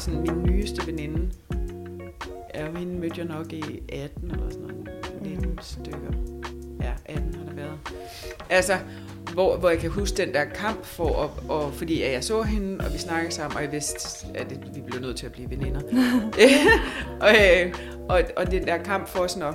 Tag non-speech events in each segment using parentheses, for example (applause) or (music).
sådan min nyeste veninde, ja, hende mødte jeg nok i 18 eller sådan noget, 19 stykker. Ja, 18 har det været. Altså, hvor, hvor jeg kan huske den der kamp for, og, og fordi jeg så hende, og vi snakkede sammen, og jeg vidste, at det, vi blev nødt til at blive veninder. (laughs) og, øh, og, og den der kamp for sådan at,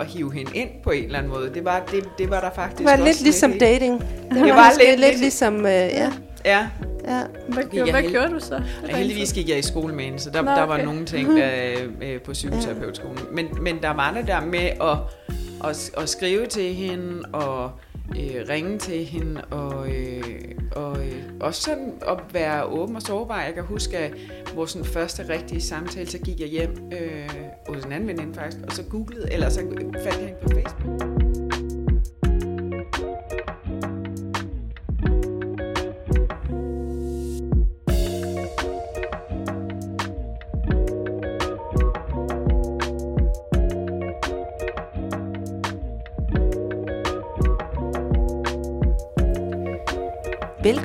at hive hende ind på en eller anden måde, det var, det, det var der faktisk Det var lidt ligesom i. dating. Det var var lidt- lidt, lidt- ligesom, øh, ja. Ja, ja. Hvad, jeg gjorde, hvad held- gjorde du så? og heldigvis gik jeg i skole med hende, så der, Nå, der var okay. nogle ting øh, øh, på psykoterapeutskolen. Men, men der var det der med at, at, at skrive til hende, og øh, ringe til hende, og, øh, og øh, også sådan at være åben og sårbar. Jeg kan huske, at vores sådan, første rigtige samtale, så gik jeg hjem øh, hos en anden veninde faktisk, og så googlede, eller så fandt jeg hende på Facebook.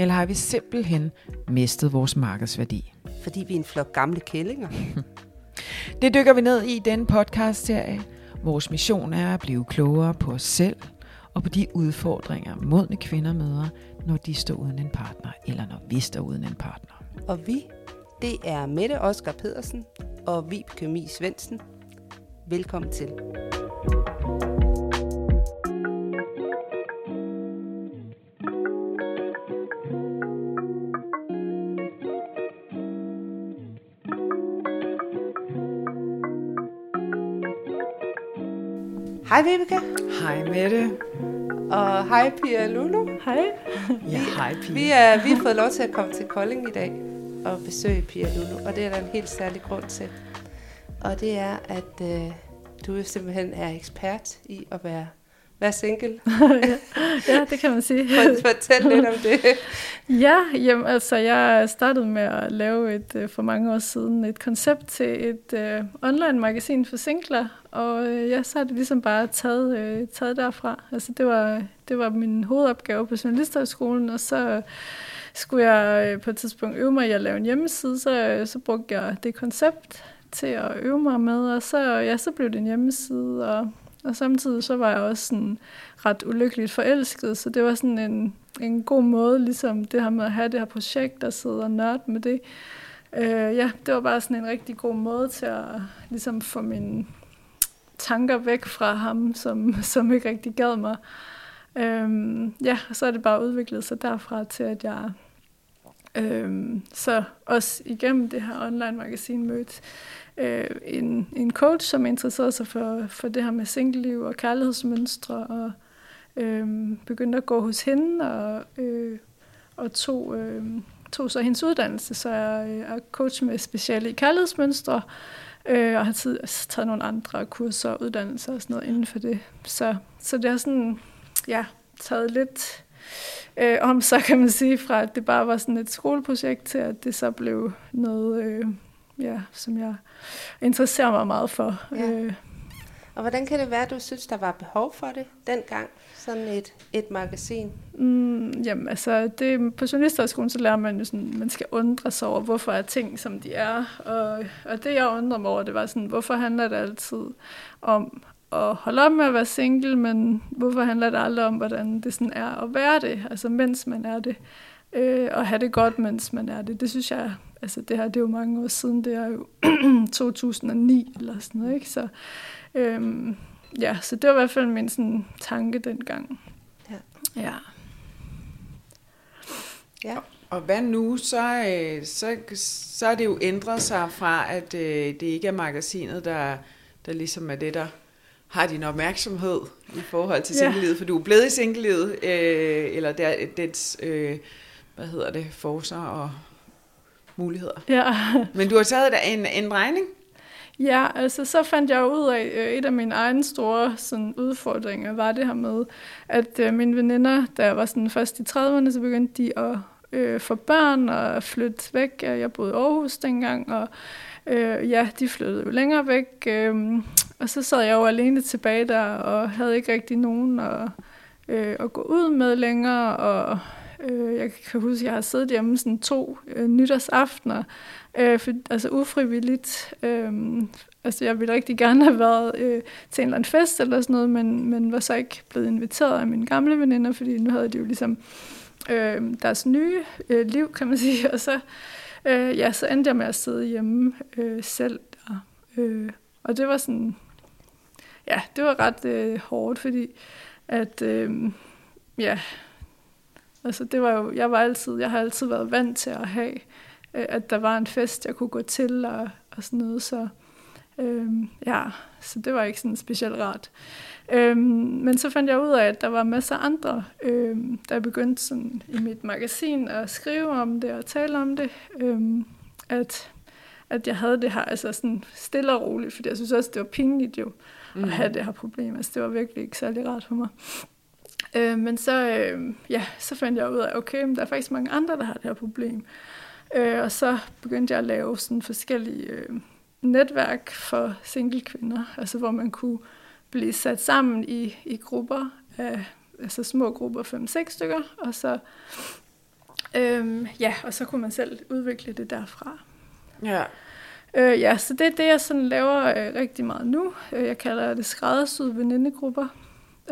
Eller har vi simpelthen mistet vores markedsværdi? Fordi vi er en flok gamle kællinger? (laughs) Det dykker vi ned i i denne podcast-serie. Vores mission er at blive klogere på os selv og på de udfordringer, modne kvinder møder, når de står uden en partner, eller når vi står uden en partner. Og vi, det er Mette Oskar Pedersen og Vibeke Mie Svendsen. Velkommen til. Hej Vibeke, Hej Mette. og hej Pia Lulu. Hej. Ja, hej Pia. Vi er, vi har fået lov til at komme til Kolding i dag og besøge Pia Lulu, og det er der en helt særlig grund til. Og det er, at øh, du simpelthen er ekspert i at være, være single. (laughs) Ja, det kan man sige. For- Fortæl lidt om det. (laughs) Ja, jamen, altså jeg startede med at lave et øh, for mange år siden et koncept til et øh, online magasin for singler, og øh, ja, så har det ligesom bare taget, øh, taget derfra. Altså det var, det var min hovedopgave på Journalisthøjskolen, og så skulle jeg øh, på et tidspunkt øve mig i at lave en hjemmeside, så, så brugte jeg det koncept til at øve mig med, og så, ja, så blev det en hjemmeside, og, og samtidig så var jeg også sådan ret ulykkeligt forelsket, så det var sådan en, en god måde, ligesom det her med at have det her projekt, og sidde og nørde med det. Øh, ja, det var bare sådan en rigtig god måde til at ligesom få mine tanker væk fra ham, som, som ikke rigtig gad mig. Øhm, ja, og så er det bare udviklet sig derfra til, at jeg øhm, så også igennem det her online-magasin mødte øh, en, en coach, som interesserede sig for, for det her med singleliv og kærlighedsmønstre, og øh, begyndte at gå hos hende, og, øh, og tog, øh, tog så hendes uddannelse, så jeg øh, er coach med speciale i kærlighedsmønstre, øh, og har tid, altså, taget nogle andre kurser og uddannelser og sådan noget inden for det. Så, så det har sådan, ja, taget lidt øh, om, så kan man sige, fra at det bare var sådan et skoleprojekt, til at det så blev noget, øh, ja, som jeg interesserer mig meget for. Ja. Øh, Og hvordan kan det være, at du synes, der var behov for det dengang? Sådan et, et magasin. Mm, jamen altså, det, på journalisterskolen, så lærer man jo sådan, man skal undre sig over, hvorfor er ting, som de er. Og, og det, jeg undrede mig over, det var sådan, hvorfor handler det altid om at holde op med at være single, men hvorfor handler det aldrig om, hvordan det sådan er at være det, altså mens man er det, øh, og have det godt, mens man er det. Det synes jeg, altså det her, det er jo mange år siden, det er jo (clears throat) 2009 eller sådan noget, ikke? Så, øhm, ja, så det var i hvert fald min sådan, tanke dengang. Ja. Ja. Ja. Og hvad nu? Så, øh, så, så er det jo ændret sig fra, at øh, det ikke er magasinet, der, der ligesom er det, der har din opmærksomhed i forhold til Ja. singlelivet, for du er blevet i singlelivet, øh, eller der, dets, øh, hvad hedder det, forser og muligheder. Ja. (laughs) Men du har taget en, en regning? Ja, altså så fandt jeg ud af, øh, et af mine egne store sådan, udfordringer var det her med, at øh, mine veninder, jeg var sådan først i 30'erne, så begyndte de at øh, få børn og flytte væk. Jeg boede i Aarhus dengang, og øh, ja, de flyttede jo længere væk. Øh, og så sad jeg jo alene tilbage der, og havde ikke rigtig nogen at, øh, at gå ud med længere, og øh, jeg kan huske, at jeg har siddet hjemme sådan to øh, nytårsaftener, øh, for, altså ufrivilligt. Øh, altså jeg ville rigtig gerne have været øh, til en eller anden fest eller sådan noget, men, men var så ikke blevet inviteret af mine gamle veninder, fordi nu havde de jo ligesom øh, deres nye øh, liv, kan man (laughs) sige. Og så, øh, ja, så endte jeg med at sidde hjemme øh, selv. Og, Øh, og det var sådan, ja, det var ret øh, hårdt, fordi at, øh, ja, altså det var jo, jeg var altid, jeg har altid været vant til at have, øh, at der var en fest, jeg kunne gå til og, og sådan noget, så øh, ja, så det var ikke sådan specielt rart. Øhm, men så fandt jeg ud af, at der var masser af andre, øhm, der begyndte sådan i mit magasin at skrive om det og tale om det. Øhm, at, at jeg havde det her altså sådan stille og roligt, fordi jeg synes også, det var pinligt jo mm. at have det her problem. Altså det var virkelig ikke særlig rart for mig. Øh, men så, øh, ja, så fandt jeg ud af, okay, men der er faktisk mange andre, der har det her problem. Øh, og så begyndte jeg at lave sådan forskellige øh, netværk for single kvinder, altså hvor man kunne blive sat sammen i, i grupper, af, altså små grupper, 5-6 stykker, og så, øhm, ja, og så kunne man selv udvikle det derfra. Ja. Øh, ja, så det er det, jeg sådan laver øh, rigtig meget nu. Øh, jeg kalder det skræddersyde venindegrupper.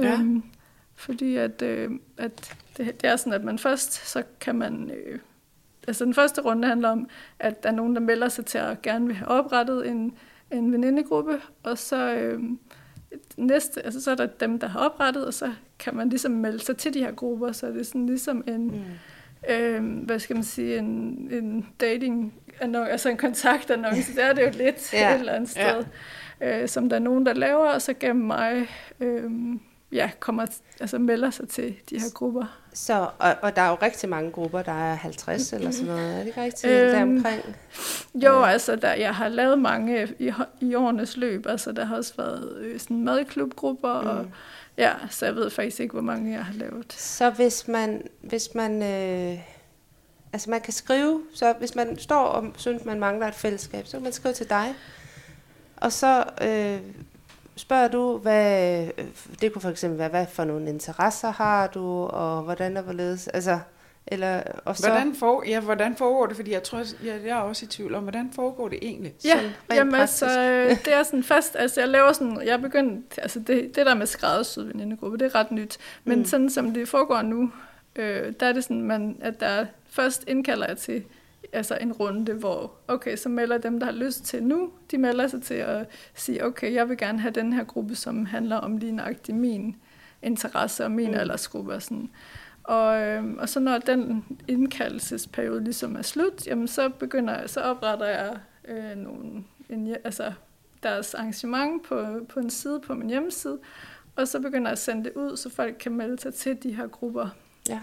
Ja. Øhm, fordi at, øh, at det, det er sådan, at man først, så kan man... Øh, altså den første runde handler om, at der er nogen, der melder sig til at gerne vil have oprettet en, en venindegruppe, og så... Øh, næste, altså så er der dem, der har oprettet, og så kan man ligesom melde sig til de her grupper, så det er sådan ligesom en, mm. øh, hvad skal man sige, en, en dating, altså en kontaktannonce, det er det jo lidt ja. et eller andet sted, ja. øh, som der er nogen, der laver, og så gennem mig, øh, ja, kommer, altså melder sig til de her grupper. Så, og, og der er jo rigtig mange grupper, der er 50 eller sådan noget, er det ikke rigtigt? Øhm, der omkring? Jo, ja. altså der, jeg har lavet mange i, i årenes løb, altså der har også været øh, sådan madklubgrupper, mm. og ja, så jeg ved faktisk ikke, hvor mange jeg har lavet. Så hvis man, hvis man, øh, altså man kan skrive, så hvis man står og synes, man mangler et fællesskab, så kan man skrive til dig, og så øh, spørger du, hvad, det kunne for eksempel være, hvad for nogle interesser har du, og hvordan er hvorledes, altså, eller, og så... Hvordan, for, ja, hvordan foregår det? Fordi jeg tror, jeg, jeg er også i tvivl om, hvordan foregår det egentlig? Ja, jamen altså, (laughs) det er sådan fast, altså jeg laver sådan, jeg er begyndt, altså det, det der med skræddersyd venindegruppe, det er ret nyt, men mm. sådan som det foregår nu, øh, der er det sådan, man, at der først indkalder jeg til altså en runde, hvor, okay, så melder dem, der har lyst til nu, de melder sig til at sige, okay, jeg vil gerne have den her gruppe, som handler om lige nøjagtigt min interesse og min mm. aldersgruppe. Og, sådan. Og, øh, og så når den indkaldelsesperiode ligesom er slut, jamen så begynder jeg, så opretter jeg øh, nogle, en, altså deres arrangement på, på en side på min hjemmeside, og så begynder jeg at sende det ud, så folk kan melde sig til de her grupper. Ja.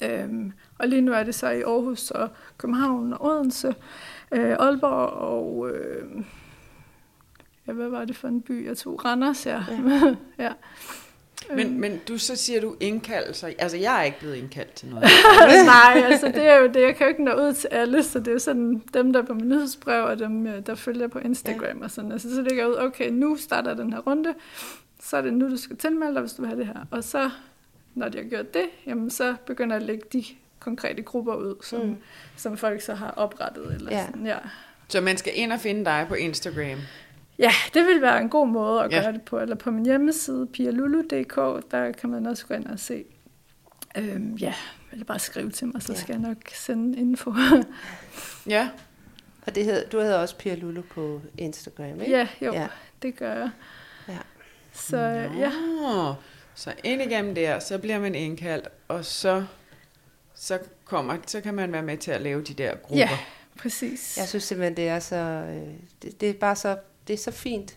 Øhm, og lige nu er det så i Aarhus og København og Odense, øh, Aalborg og... Øh, ja, hvad var det for en by, jeg tog? Randers, ja. ja. (laughs) ja. Men, øhm. men du så siger du indkaldelser. Altså, jeg er ikke blevet indkaldt til noget. (laughs) Nej, altså det er jo det. Jeg kan jo ikke nå ud til alle, så det er jo sådan dem, der er på min nyhedsbrev, og dem, øh, der følger på Instagram ja. og sådan. Altså, så ligger jeg ud, okay, nu starter den her runde, så er det nu, du skal tilmelde dig, hvis du vil have det her. Og så når de har gjort det, jamen så begynder jeg at lægge de konkrete grupper ud, som, mm. som folk så har oprettet. Eller ja. Sådan, ja. Så man skal ind og finde dig på Instagram? Ja, det vil være en god måde at ja. gøre det på. Eller på min hjemmeside, pialulu.dk, der kan man også gå ind og se. Øhm, ja, eller bare skrive til mig, så ja. skal jeg nok sende info. (laughs) ja. Og det hed, du hedder også Pia Lulu på Instagram, ikke? Ja, jo, ja. det gør jeg. Ja. Så Nå. ja. Så ind igennem der, så bliver man indkaldt, og så, så, kommer, så kan man være med til at lave de der grupper. Ja, præcis. Jeg synes simpelthen, det er så, øh, det, det er bare så, det er så fint,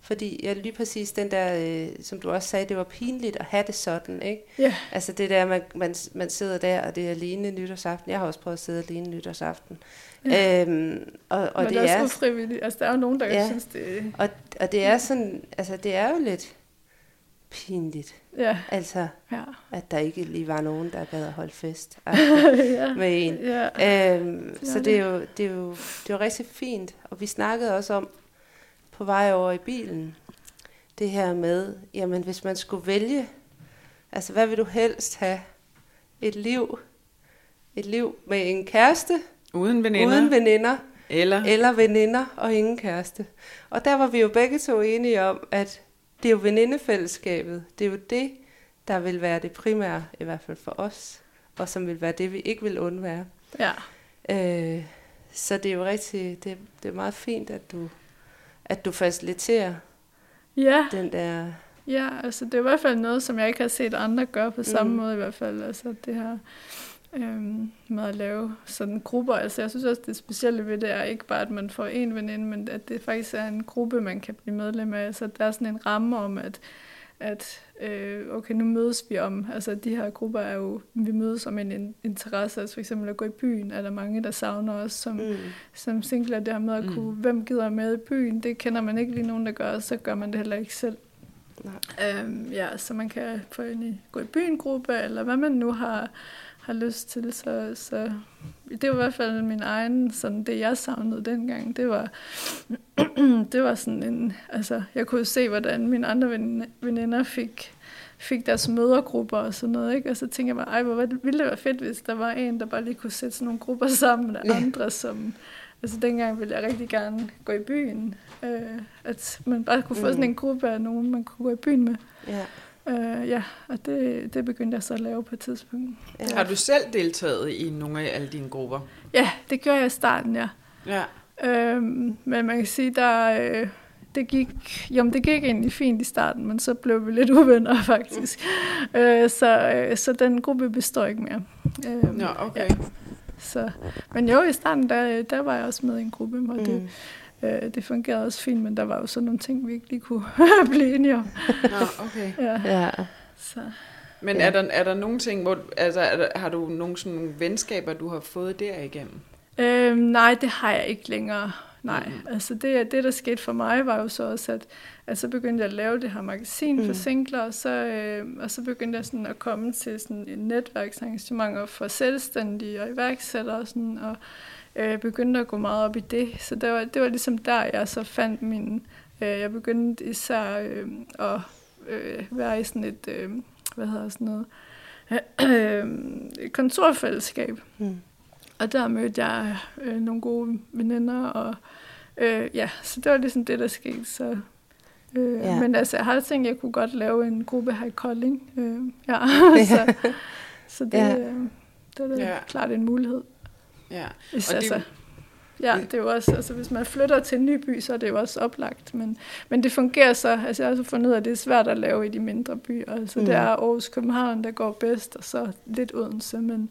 Fordi ja, lige præcis den der, øh, som du også sagde, det var pinligt at have det sådan, ikke? Ja. Altså det der, man, man, man sidder der, og det er alene nytårsaften. Jeg har også prøvet at sidde alene nytårsaften. Ja. Øhm, og, og Men det, det er er, også ufrivilligt. Altså, der er jo nogen, der Ja. ja. synes, det og, og det er sådan, altså det er jo lidt pinligt. Ja, Altså, ja. at der ikke lige var nogen, der gad at holde fest (laughs) ja. med en. ja. Øhm, Det så det er, jo, det, er jo, det er jo rigtig fint. Og vi snakkede også om på vej over i bilen, det her med, jamen hvis man skulle vælge, altså hvad vil du helst have? Et liv, et liv med en kæreste, Uden veninder? uden veninder, eller? eller veninder og ingen kæreste. Og der var vi jo begge to enige om, at det er jo venindefællesskabet. Det er jo det, der vil være det primære, i hvert fald for os, og som vil være det, vi ikke vil undvære. ja. Øh, så det er jo rigtig, det, det er meget fint, at du, at du faciliterer Ja, den der... ja, altså det er i hvert fald noget, som jeg ikke har set andre gøre på samme Mm. måde i hvert fald. Altså det her øhm, med at lave sådan grupper. Altså jeg synes også, det specielle ved det er ikke bare, at man får en veninde, men at det faktisk er en gruppe, man kan blive medlem af. Altså der er sådan en ramme om, at at øh, okay, nu mødes vi om, altså de her grupper er jo, vi mødes om en, en interesse, altså for eksempel at gå i byen, er der mange, der savner os som, Mm, som singler, det her med at kunne, Mm. hvem gider med i byen, det kender man ikke lige nogen, der gør, og så gør man det heller ikke selv. nej. Øhm, ja, så man kan få en i gå i byen gruppe, eller hvad man nu har, har lyst til. Så, så det var i hvert fald min egen, sådan det jeg savnede dengang, det var, (clears throat) det var sådan en, altså jeg kunne se, hvordan mine andre ven- veninder fik, fik deres mødergrupper og sådan noget, ikke? Og så tænkte jeg bare, ej, hvor ville det være fedt, hvis der var en, der bare lige kunne sætte sådan nogle grupper (laughs) sammen med andre, som, altså dengang ville jeg rigtig gerne gå i byen, øh, at man bare kunne få Mm. sådan en gruppe af nogen, man kunne gå i byen med. Ja, Øh, ja, og det, det begyndte jeg så at lave på et tidspunkt. ja. Har du selv deltaget i nogle af alle dine grupper? Ja, det gjorde jeg i starten, ja. Ja. Øhm, men man kan sige, der, øh, det gik, jo, men det gik egentlig fint i starten, men så blev vi lidt (laughs) uvenner faktisk. Øh, så, øh, så den gruppe består ikke mere. Øh, Nå, okay. Ja, så. Men jo, i starten, der, der var jeg også med i en gruppe, og det, Mm. Øh, det fungerede også fint, men der var jo sådan nogle ting, vi ikke lige kunne (laughs) blive enige om. Nå, okay. Ja, Ja. så. Men Ja. er, der, er der nogle ting, hvor, altså, er der, har du nogle sådan nogle venskaber, du har fået derigennem? Øhm, nej, det har jeg ikke længere. Nej, mm. altså det, det, der skete for mig, var jo så også, at, at så begyndte jeg at lave det her magasin mm. for Mm. singler, og så, øh, og så begyndte jeg sådan at komme til sådan en netværksarrangementer for selvstændige og iværksættere, og, sådan, og øh, begyndte at gå meget op i det. Så det var, det var ligesom der, jeg så fandt min... Øh, jeg begyndte især øh, at øh, være i sådan et... Øh, hvad hedder sådan noget? Øh, et (clears throat) kontorfællesskab. Mm. Og der mødte jeg øh, nogle gode veninder, og øh, ja, så det var ligesom det, der skete. Så, øh, Ja. Men altså, jeg har tænkt, at jeg kunne godt lave en gruppe her i Kolding. Øh, ja, (laughs) så, (laughs) så det, Ja. ja. øh, det er da Ja. klart en mulighed. Ja. Hvis, Og det- altså, ja, det er jo også, altså hvis man flytter til en ny by, så er det jo også oplagt. Men, men det fungerer så, altså jeg har også fundet ud af, at det er svært at lave i de mindre byer. Altså Mm. det er Aarhus København, der går bedst, og så lidt Odense, men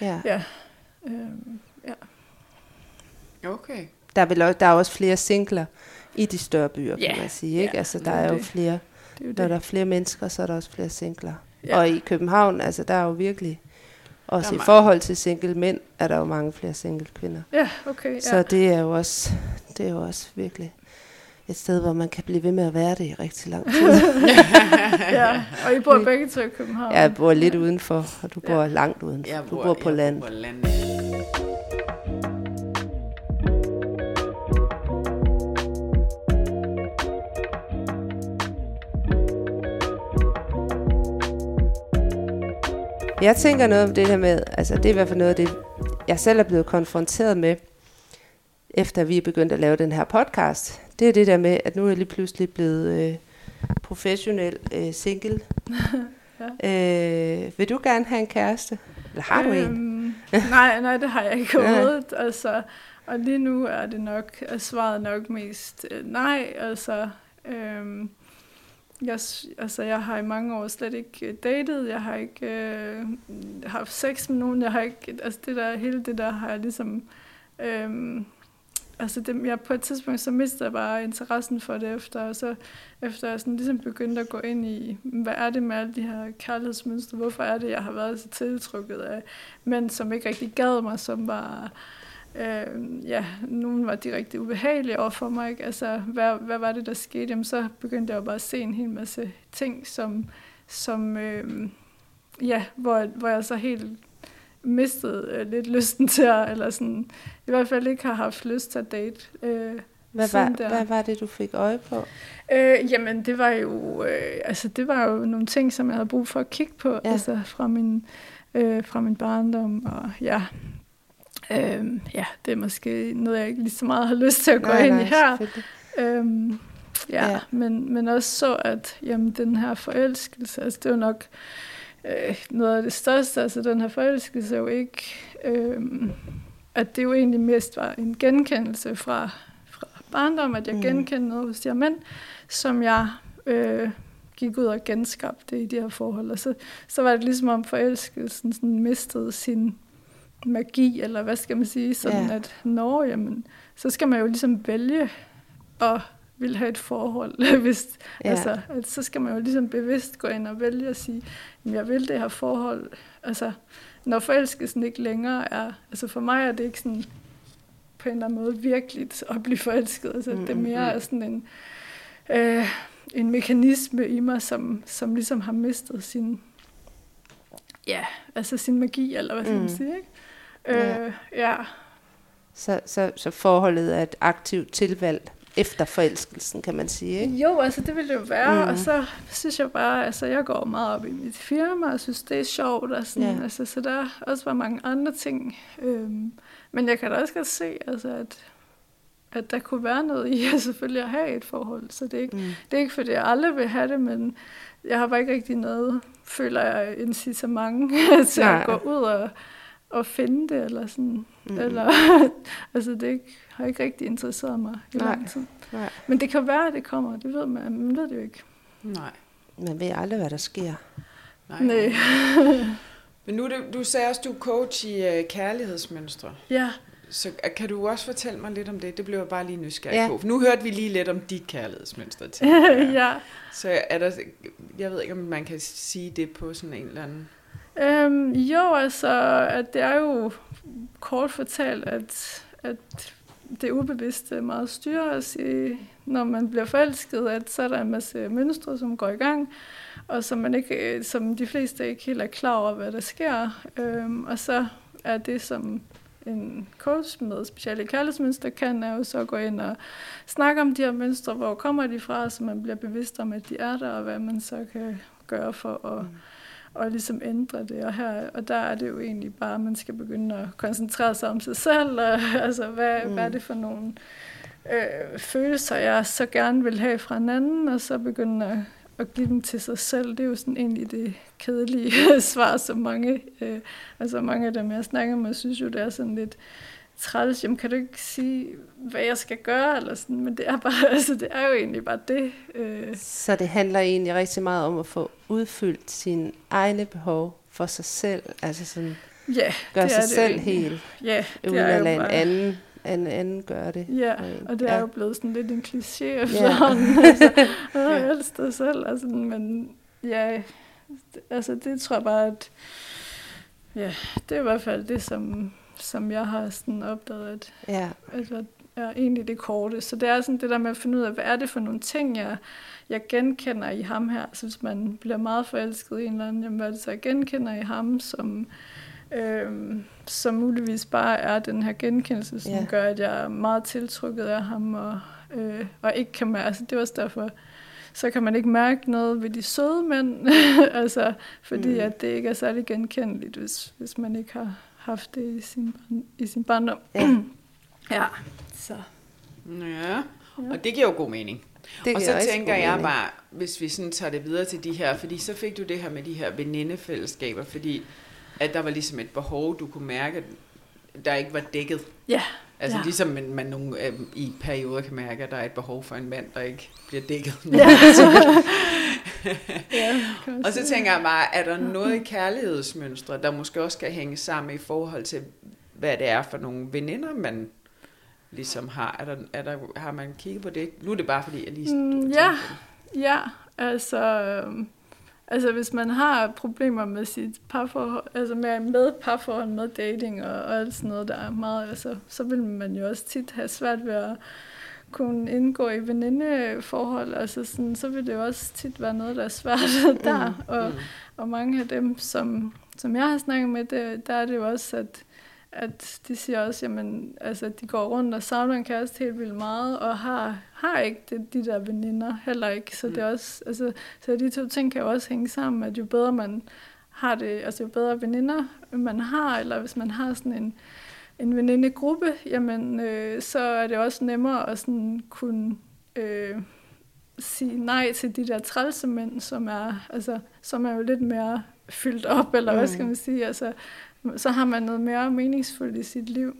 ja. ja. Øh, ja. Okay. Der, er vel også, der er også flere singler i de større byer, kan Ja, man sige. Ikke? ja, altså, der er jo flere, Det er jo når det. der er flere mennesker, så er der også flere singler. Ja. Og i København, altså der er jo virkelig, også i mange. forhold til single mænd, er der jo mange flere single kvinder. Ja, okay. Ja. Så det er jo også, det er jo også virkelig et sted, hvor man kan blive ved med at være det i rigtig lang tid. (laughs) ja, og I bor begge to i København. Jeg bor lidt ja. udenfor, og du bor langt udenfor. Jeg Du bor på jeg land. Bor på Jeg tænker noget om det her med, altså det er i hvert fald noget af det, jeg selv er blevet konfronteret med, efter vi er begyndt at lave den her podcast. Det er det der med, at nu er jeg lige pludselig blevet øh, professionel øh, single. (laughs) øh, vil du gerne have en kæreste? Eller har du en? øhm, nej, nej, det har jeg ikke (laughs) Ja. overhovedet. Altså, og lige nu er det nok, er svaret nok mest øh, nej. Altså, øhm, jeg, altså, jeg har i mange år slet ikke øh, datet. Jeg har ikke øh, haft sex med nogen. Jeg har ikke, altså det der, hele det der har jeg ligesom øh, altså det, jeg, på et tidspunkt, så mistede jeg bare interessen for det efter, og så efter jeg sådan ligesom begyndte at gå ind i, hvad er det med alle de her kærlighedsmønstre, hvorfor er det, jeg har været så tiltrukket af mænd, som ikke rigtig gad mig, som var, øh, ja, nogle var direkte ubehagelige over for mig, ikke? altså hvad, hvad var det, der skete, Jamen, så begyndte jeg jo bare at se en hel masse ting, som, som øh, ja, hvor, hvor jeg så helt mistet øh, lidt lysten til at, eller sådan, i hvert fald ikke har haft lyst til at date. Øh, hvad, var, der. hvad var det, du fik øje på? Øh, jamen, det var jo, øh, altså, det var jo nogle ting, som jeg havde brug for at kigge på, ja. altså fra min, øh, fra min barndom, og ja, øh, ja, det er måske noget, jeg ikke lige så meget har lyst til at gå nej, ind nej, i her. Øh, ja, ja. Men, men også så, at jamen, den her forelskelse, altså det var nok, øh, noget af det største, altså den her forelskelse er jo ikke, øh, at det jo egentlig mest var en genkendelse fra, fra barndom, at jeg mm. genkendte noget hos de her mænd, som jeg øh, gik ud og genskabte i de her forhold. Og så, så var det ligesom om forelskelsen sådan mistede sin magi, eller hvad skal man sige, sådan ja. at når, jamen, så skal man jo ligesom vælge at vil have et forhold. (laughs) Hvis, ja. altså, at så skal man jo ligesom bevidst gå ind og vælge at sige, at jeg vil det her forhold. Altså, når forelskelsen ikke længere er, altså for mig er det ikke sådan på en eller anden måde virkeligt at blive forelsket. Altså, mm, det er mere mm. sådan en, øh, en mekanisme i mig, som, som ligesom har mistet sin, ja, altså sin magi, eller hvad skal mm. man sige, ikke? Ja. Øh, ja. Så, så, så forholdet er et aktivt tilvalg efter forelskelsen, kan man sige. Ikke? Jo, altså det vil det jo være, mm. og så synes jeg bare, altså jeg går meget op i mit firma, og synes, det er sjovt, og sådan, ja. altså, så der også var mange andre ting. Øhm, men jeg kan da også godt se, altså, at, at der kunne være noget i at selvfølgelig at have et forhold, så det er ikke, mm. det er ikke fordi jeg aldrig vil have det, men jeg har bare ikke rigtig noget, føler jeg, incitament (laughs) til ja. at gå ud og, og finde det, eller sådan, mm. eller, (laughs) altså det ikke, har ikke rigtig interesseret mig i Nej. lang tid. Nej. Men det kan være, at det kommer. Det ved man. Man ved det jo ikke. Nej. Man ved aldrig, hvad der sker. Nej. Nej. (laughs) Men nu, du, du sagde også, du er coach i uh, kærlighedsmønstre. Ja. Så øh, kan du også fortælle mig lidt om det? Det blev jeg bare lige nysgerrig ja. på. For nu hørte vi lige lidt om dit kærlighedsmønster (laughs) til. ja. Så er der, jeg ved ikke, om man kan sige det på sådan en eller anden... Øhm, jo, altså, at det er jo kort fortalt, at, at det ubevidste meget styrer os i, når man bliver forelsket, at så er der en masse mønstre, som går i gang, og som, man ikke, øh, som de fleste ikke helt er klar over, hvad der sker. Øhm, og så er det, som en coach med specielle kærlighedsmønstre kan, er jo så at gå ind og snakke om de her mønstre, hvor kommer de fra, så man bliver bevidst om, at de er der, og hvad man så kan gøre for at mm og ligesom ændre det. Og, her, og der er det jo egentlig bare, at man skal begynde at koncentrere sig om sig selv, og (laughs) altså, hvad, mm. hvad er det for nogle øh, følelser, jeg så gerne vil have fra en anden, og så begynde at, at give dem til sig selv. Det er jo sådan egentlig det kedelige (laughs) svar, som mange, øh, altså mange af dem, jeg snakker med, synes jo, det er sådan lidt, træls, jamen kan du ikke sige, hvad jeg skal gøre, eller sådan, men det er, bare, (laughs) altså, det er jo egentlig bare det. Øh. Så det handler egentlig rigtig meget om at få udfyldt sine egne behov for sig selv, altså sådan, ja, gøre sig selv helt, ja, uden at lade en anden en anden gør det. Ja, og det er ja. jo blevet sådan lidt en kliché efterhånden. (laughs) (laughs) Ja. altså, jeg elsker dig selv. Altså, men ja, altså det tror jeg bare, at ja, det er i hvert fald det, som som jeg har sådan opdaget, at, ja. at er egentlig det korte. Så det er sådan det der med at finde ud af, hvad er det for nogle ting, jeg, jeg genkender i ham her. Så hvis man bliver meget forelsket i en eller anden, jamen hvad er det så, jeg genkender i ham, som, øhm, som muligvis bare er den her genkendelse, som ja. gør, at jeg er meget tiltrukket af ham, og, øh, og ikke kan mærke, altså det er også derfor, så kan man ikke mærke noget ved de søde mænd, (laughs) altså fordi mm. at det ikke er særlig genkendeligt, hvis, hvis man ikke har haft det i sin, i sin barndom. Ja. (clears throat) ja, så. Ja, og det giver jo god mening. Det og så tænker jeg mening. bare, hvis vi sådan tager det videre til de her, fordi så fik du det her med de her venindefællesskaber, fordi at der var ligesom et behov, du kunne mærke, der ikke var dækket. Ja. Altså ja. ligesom man, man nogle, øh, i perioder kan mærke, at der er et behov for en mand, der ikke bliver dækket. Ja. (laughs) (laughs) ja, og så tænker jeg bare, er der noget i kærlighedsmønstre, der måske også skal hænge sammen i forhold til, hvad det er for nogle veninder, man ligesom har. Er der, er der, har man kigget på det? Nu er det bare fordi, jeg lige... Mm, ja. Ja, altså, øhm, altså hvis man har problemer med sit parforhold, altså med, med parforhold, med dating og, og alt sådan noget, der er meget, altså, så vil man jo også tit have svært ved at kunne indgå i venindeforhold, altså sådan, så vil det jo også tit være noget, der er svært (laughs) der, og, Mm. og mange af dem, som, som jeg har snakket med, det, der er det jo også, at, at de siger også, jamen, altså, at de går rundt og savner en kæreste helt vildt meget, og har, har ikke det, de der veninder heller ikke. Så, Mm. det er også, altså, så de to ting kan jo også hænge sammen, at jo bedre man har det, altså jo bedre veninder man har, eller hvis man har sådan en, en venindegruppe, jamen, øh, så er det også nemmere at sådan kunne øh, sige nej til de der trælse mænd, som er, altså, som er jo lidt mere fyldt op, eller mm. hvad skal man sige, altså, så har man noget mere meningsfuldt i sit liv.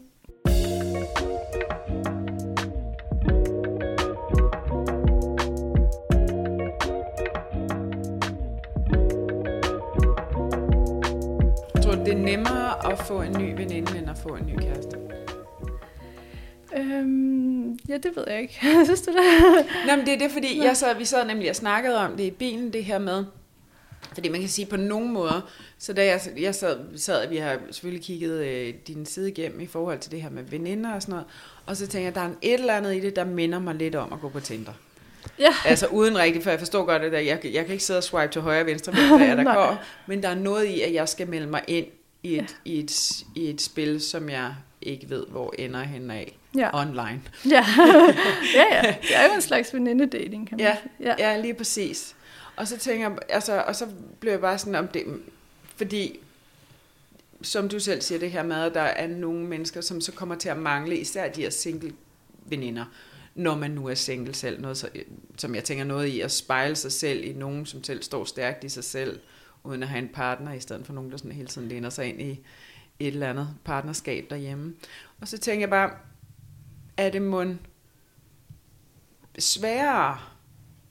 Det er nemmere at få en ny veninde, end at få en ny kæreste. Øhm, ja, det ved jeg ikke. (laughs) Synes du det? Nå, men det er det, fordi jeg sad, vi sad nemlig og snakkede om det i bilen, det her med, fordi man kan sige på nogle måder, så da jeg, jeg sad, sad, vi har selvfølgelig kigget øh, din side igennem i forhold til det her med veninder og sådan noget, og så tænker jeg, der er et eller andet i det, der minder mig lidt om at gå på Tinder. Ja. Altså uden rigtigt, for jeg forstår godt, at jeg, jeg kan ikke sidde og swipe til højre og venstre, hvad der, der (laughs) Nej. går, men der er noget i, at jeg skal melde mig ind i et, i et, i et spil, som jeg ikke ved, hvor ender hen af Ja. online. Ja. (laughs) ja, ja. Det er jo en slags venindedating, kan man Ja, sige. Ja. Ja, lige præcis. Og så tænker jeg, altså, og så blev jeg bare sådan om det, fordi, som du selv siger, det her med, at der er nogle mennesker, som så kommer til at mangle, især de her single veninder, når man nu er single selv, noget, så, som jeg tænker noget i at spejle sig selv i nogen, som selv står stærkt i sig selv, uden at have en partner, i stedet for nogen, der sådan hele tiden læner sig ind i et eller andet partnerskab derhjemme. Og så tænker jeg bare, er det mund sværere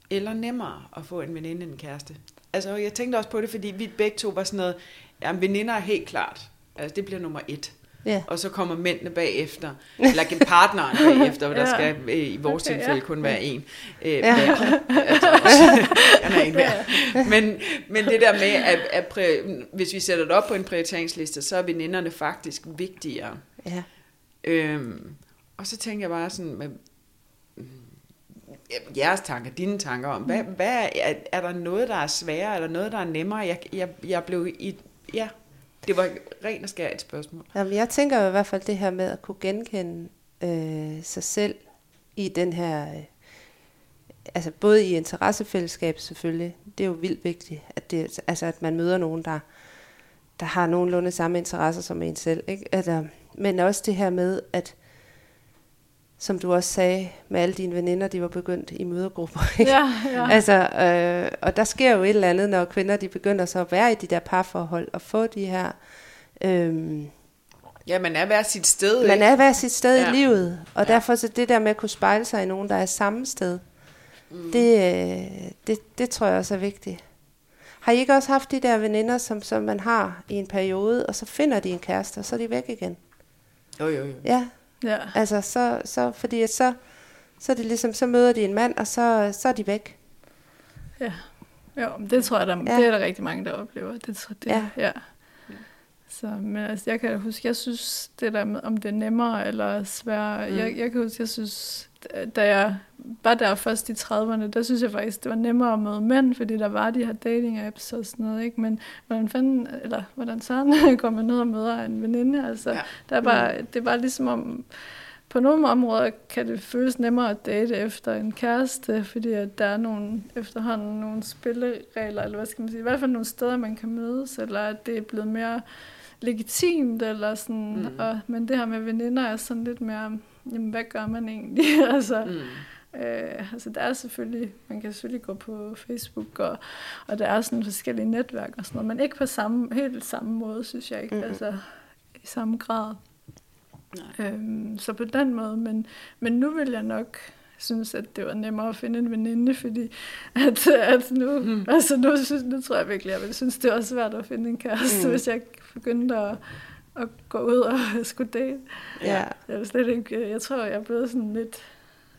eller nemmere at få en veninde end en kæreste? Altså, jeg tænkte også på det, fordi vi begge to var sådan noget, ja, veninder er helt klart. Altså, det bliver nummer et. Ja. Og så kommer mændene bagefter, eller partneren bagefter, hvor der (laughs) Ja. skal øh, i vores Okay, tilfælde ja. kun være en øh, Ja. hver. (laughs) Altså, (laughs) han er en hver. Men, men det der med, at, at præ, hvis vi sætter det op på en prioriteringsliste, så er veninderne faktisk vigtigere. Ja. Øhm, og så tænker jeg bare sådan, med, mm, jeres tanker, dine tanker om, hvad, hvad er, er der noget, der er sværere, er der noget, der er nemmere? Jeg, jeg, jeg blev i, ja, det var rent og skær et spørgsmål. Jamen, jeg tænker i hvert fald det her med at kunne genkende øh, sig selv i den her, øh, altså både i interessefællesskab selvfølgelig, det er jo vildt vigtigt, at, det, altså at man møder nogen, der, der har nogenlunde samme interesser som en selv. Ikke? Altså, men også det her med, at som du også sagde, med alle dine veninder, de var begyndt i mødergrupper. Ikke? Ja, ja. (laughs) Altså, øh, og der sker jo et eller andet, når kvinder de begynder så at være i de der parforhold og få de her... Øh, Ja, man er hver sit sted, man ikke? er hver sit sted Ja. i livet, og Ja. ja. derfor så det der med at kunne spejle sig i nogen, der er samme sted, mm. det, øh, det, det tror jeg også er vigtigt. Har I ikke også haft de der veninder, som, som man har i en periode, og så finder de en kæreste, og så er de væk igen? Jo, jo, jo. Ja, ja. altså så, så fordi så, så er det ligesom, så møder de en mand, og så, så er de væk. Ja. Jo, men det tror jeg, der, Ja. det er der rigtig mange, der oplever. Det, tror, det, Ja. ja. Så, men altså, jeg kan huske, jeg synes, det der med, om det er nemmere eller sværere, mm. jeg, jeg kan huske, jeg synes, da jeg var der først i 30'erne, der synes jeg faktisk, det var nemmere at møde mænd, fordi der var de her dating apps og sådan noget, ikke? Men hvordan fanden, eller hvordan sådan (laughs) går man ned og møder en veninde, altså, Ja. der er bare, det er bare ligesom om, på nogle områder kan det føles nemmere at date efter en kæreste, fordi at der er nogle, efterhånden nogle spilleregler, eller hvad skal man sige, i hvert fald nogle steder, man kan mødes, eller at det er blevet mere legitimt, eller sådan, mm. og, men det her med veninder er sådan lidt mere, jamen hvad gør man egentlig? (laughs) altså, Mm. øh, altså der er selvfølgelig, man kan selvfølgelig gå på Facebook, og, og der er sådan forskellige netværk og sådan noget, men ikke på samme, helt samme måde, synes jeg ikke, mm. altså i samme grad. Nej. Øhm, så på den måde, men, men nu vil jeg nok synes, at det var nemmere at finde en veninde, fordi at, at nu, (laughs) Mm. altså nu, synes, nu tror jeg virkelig, at jeg ville synes, det var svært at finde en kæeste, Mm. mm. hvis jeg begyndte at, at gå ud og (laughs) skulle date. Ja. Jeg vil slet ikke, jeg tror, jeg blevet sådan lidt,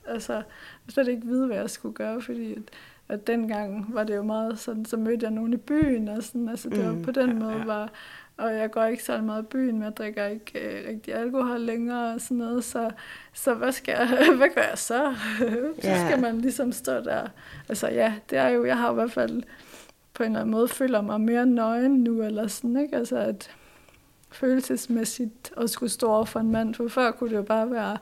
altså, jeg slet ikke vide, hvad jeg skulle gøre, fordi at, at dengang var det jo meget sådan, så mødte jeg nogen i byen, og sådan, altså det var Mm. på den Ja, måde ja. var, og jeg går ikke så meget i byen, men jeg drikker ikke øh, rigtig alkohol længere og sådan noget, så, så hvad skal jeg, (laughs) hvad gør jeg så? (laughs) så skal man ligesom stå der. Altså ja, det er jo, jeg har i hvert fald på en eller anden måde føler mig mere nøgen nu, eller sådan, ikke? Altså at følelsesmæssigt at skulle stå over for en mand, for før kunne det jo bare være,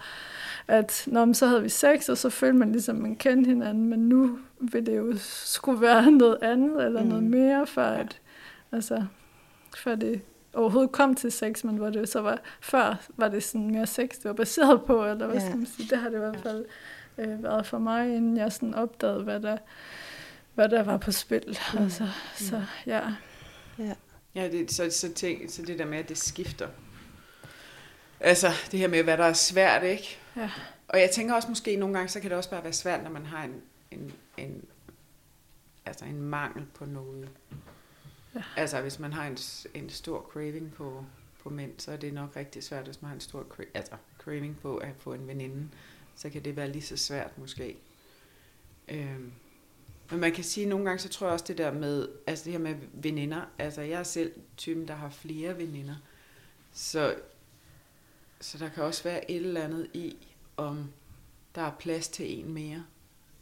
at når men så havde vi sex, og så følte man ligesom, man kendte hinanden, men nu vil det jo skulle være (laughs) noget andet, eller mm. noget mere, for at, altså, før det overhovedet kom til sex, men hvor det så var, før var det sådan mere sex, det var baseret på, eller hvad skal man sige, det har det i hvert fald øh, været for mig, inden jeg sådan opdagede, hvad der, hvad der var på spil. Mm. Altså, så ja. Ja, det, så, så, tænk, så det der med, at det skifter. Altså, det her med, hvad der er svært, ikke? Ja. Og jeg tænker også måske, nogle gange, så kan det også bare være svært, når man har en, en, en, altså en mangel på noget. Ja. Altså, hvis man har en, en stor craving på, på mænd, så er det nok rigtig svært, hvis man har en stor cra- altså, craving på at få en veninde. Så kan det være lige så svært, måske. Øhm. Men man kan sige, at nogle gange, så tror jeg også det der med, altså det her med veninder, altså jeg er selv typen, der har flere veninder, så, så der kan også være et eller andet i, om der er plads til en mere.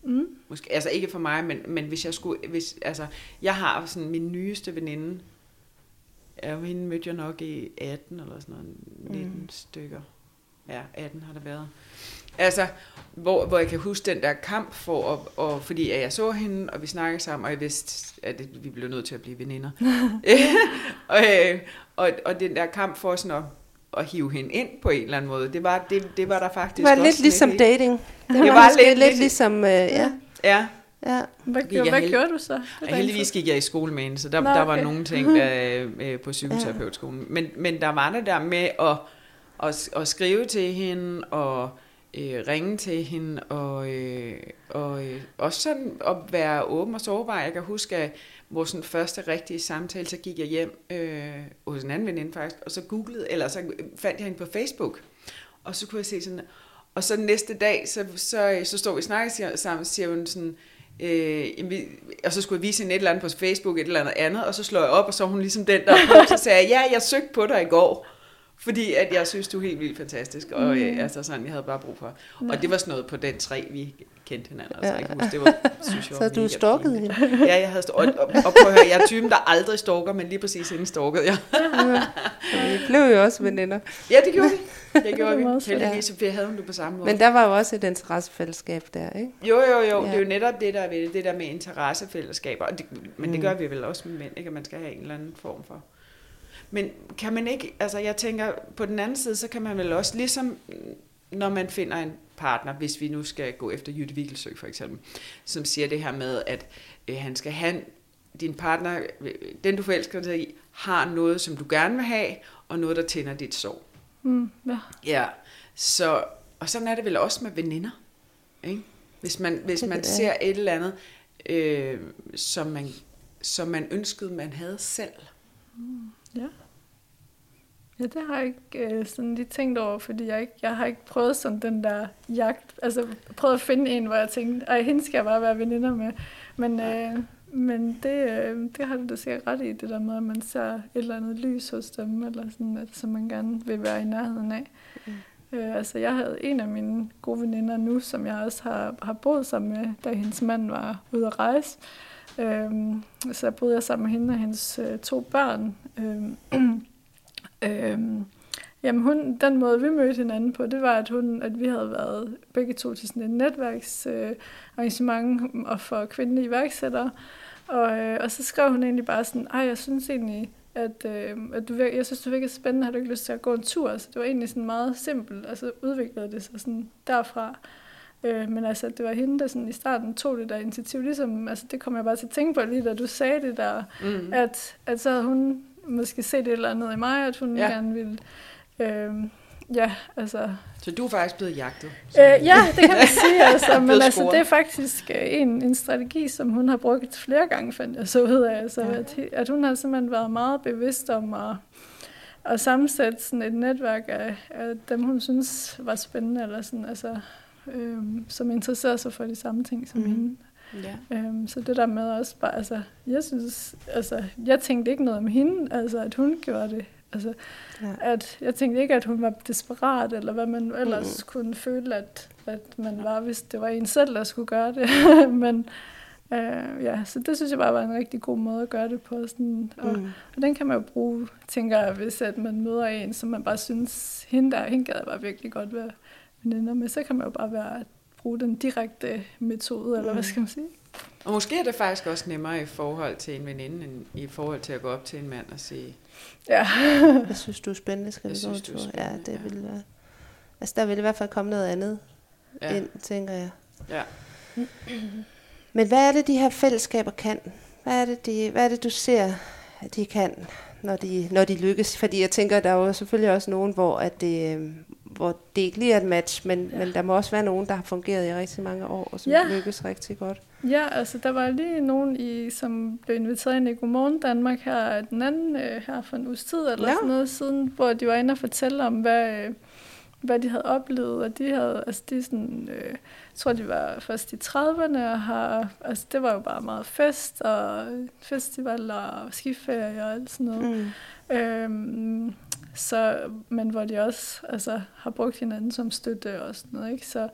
Mm. Måske, altså ikke for mig, men, men hvis jeg skulle, hvis, altså, jeg har sådan min nyeste veninde, ja, hende mødte jeg nok i 18 eller sådan noget, 19 mm. stykker. Ja, 18 har det været. Altså, hvor, hvor jeg kan huske den der kamp for, og, og fordi at jeg så hende, og vi snakkede sammen, og jeg vidste, at det, vi blev nødt til at blive veninder. (laughs) (laughs) og, øh, og, og den der kamp for sådan at, at hive hende ind på en eller anden måde, det var, det, det var der faktisk Det var lidt ligesom et- dating. Det var var lidt- lidt, lidt- ligesom, øh, ja. Ja, ja. Hvad, jeg hvad held- gjorde du så? Det Og der heldigvis gik jeg i skole med hende, så der, Nå, der var okay. nogle ting øh, øh, på psykoterapeutskolen. Men, men der var det der med at, at, at skrive til hende, og øh, ringe til hende, og, øh, og øh, også sådan at være åben og sårbar. Jeg kan huske, at vores sådan første rigtige samtale, så gik jeg hjem øh, hos en anden veninde faktisk, og så googlede, eller så fandt jeg hende på Facebook, og så kunne jeg se sådan, og så næste dag, så, så, så står vi og snakker så sammen, siger hun sådan, Øh, jamen, og så skulle jeg vise hende et eller andet på Facebook, et eller andet andet, og så slår jeg op, og så er hun ligesom den der, og så sagde jeg, ja, jeg søgte på dig i går, fordi at jeg synes, du er helt vildt fantastisk, og Mm. øh, altså sådan, jeg havde bare brug for. Nå. Og det var sådan noget på den tre, vi kendte hinanden, altså, Ja. jeg huske, det var, synes jeg (laughs) Så var du stalkede hende. Ja, jeg havde stalk- og, og, og prøv at høre, jeg er typen, der aldrig stalker, men lige præcis hende stalkede jeg. Ja. Vi blev jo også veninder. Ja, det gjorde vi. (laughs) Det gjorde var vi. Heldigvis, så havde hun det på samme måde. Men der var jo også et interessefællesskab der, ikke? Jo, jo, jo. Ja. Det er jo netop det, der er ved det, det der med interessefællesskaber. Og det, men det Mm. gør vi vel også med mænd, ikke? At man skal have en eller anden form for. Men kan man ikke, altså jeg tænker, på den anden side, så kan man vel også, ligesom når man finder en partner, hvis vi nu skal gå efter Jytte Vigelsø for eksempel, som siger det her med, at øh, han skal have, din partner, øh, den du forelsker dig i, har noget, som du gerne vil have, og noget, der tænder dit sorg. Mm, ja. Ja, så, og sådan er det vel også med veninder. Ikke? Hvis man, hvis man er- ser et eller andet, øh, som, man, som man ønskede, man havde selv. Ja. Ja, det har jeg ikke øh, sådan lige tænkt over, fordi jeg, ikke, jeg har ikke prøvet sådan den der jagt, altså prøvet at finde en, hvor jeg tænkte, ej, hende skal jeg bare være veninder med. Men, øh, men det, øh, det har du da sikkert ret i, det der med, at man ser et eller andet lys hos dem, eller sådan, at, som man gerne vil være i nærheden af. Mm. Øh, altså, jeg havde en af mine gode veninder nu, som jeg også har, har boet sammen med, da hendes mand var ude at rejse. Øhm, så boede jeg sammen med hende og hendes øh, to børn. Øhm, (clears throat) øhm, jamen hun, den måde, vi mødte hinanden på, det var, at, hun, at vi havde været begge to til sådan et netværksarrangement øh, arrangement og for kvindelige iværksættere. Og, øh, og så skrev hun egentlig bare sådan, ej, jeg synes egentlig, at, øh, at du, vir- jeg synes, du virker spændende, har du ikke lyst til at gå en tur? Så det var egentlig sådan meget simpelt, og så udviklede det sig sådan derfra. Øh, men altså, det var hende, der sådan i starten tog det der initiativ, ligesom, altså det kom jeg bare til at tænke på lige, da du sagde det der, Mm. at, at så havde hun måske set et eller andet i mig, at hun Ja. gerne ville, øh, ja, altså, Så du er faktisk blevet jagtet. Øh, ja, det kan man sige, (laughs) altså, men altså, det er faktisk øh, en, en strategi, som hun har brugt flere gange, fandt jeg så ud af, altså, ja. at, at hun har simpelthen været meget bevidst om at, at sammensætte sådan et netværk af, af dem, hun synes var spændende, eller sådan, altså, øhm, som interesserer sig for de samme ting som mm. hende. Ja. Øhm, så det der med også bare, altså, jeg synes, altså, jeg tænkte ikke noget om hende, altså, at hun gjorde det. Altså, ja. at jeg tænkte ikke, at hun var desperat, eller hvad man ellers mm. kunne føle, at, at man var, hvis det var en selv, der skulle gøre det. (laughs) Men øh, ja, så det synes jeg bare var en rigtig god måde at gøre det på. Sådan, og, mm. og den kan man jo bruge, tænker jeg, hvis at man møder en, som man bare synes, hende der, hende gad jeg bare virkelig godt være veninder med, så kan man jo bare være, bruge den direkte metode, eller mm. hvad skal man sige? Og måske er det faktisk også nemmere i forhold til en veninde, end i forhold til at gå op til en mand og sige... Ja. jeg synes, du er spændende, skal vi gå til. Ja, det ja. vil være... Altså, der vil i hvert fald komme noget andet ja. ind, tænker jeg. Ja. Men hvad er det, de her fællesskaber kan? Hvad er det, de, hvad er det du ser, at de kan, når de, når de lykkes? Fordi jeg tænker, der er jo selvfølgelig også nogen, hvor, at det, øhm, hvor det ikke lige er et match, men, ja. men der må også være nogen, der har fungeret i rigtig mange år, og som ja. lykkes rigtig godt. Ja, altså der var lige nogen, i, som blev inviteret ind i Godmorgen Danmark her, den anden øh, her for en uges tid, eller ja. sådan noget siden, hvor de var inde og fortælle om, hvad, øh, hvad de havde oplevet, og de havde, altså de sådan, øh, tror de var først i 30'erne, og har, altså det var jo bare meget fest, og festivaler, og skiferie og alt sådan noget. Mm. Øhm, så, men hvor de også altså, har brugt hinanden som støtte og sådan noget, ikke? Så,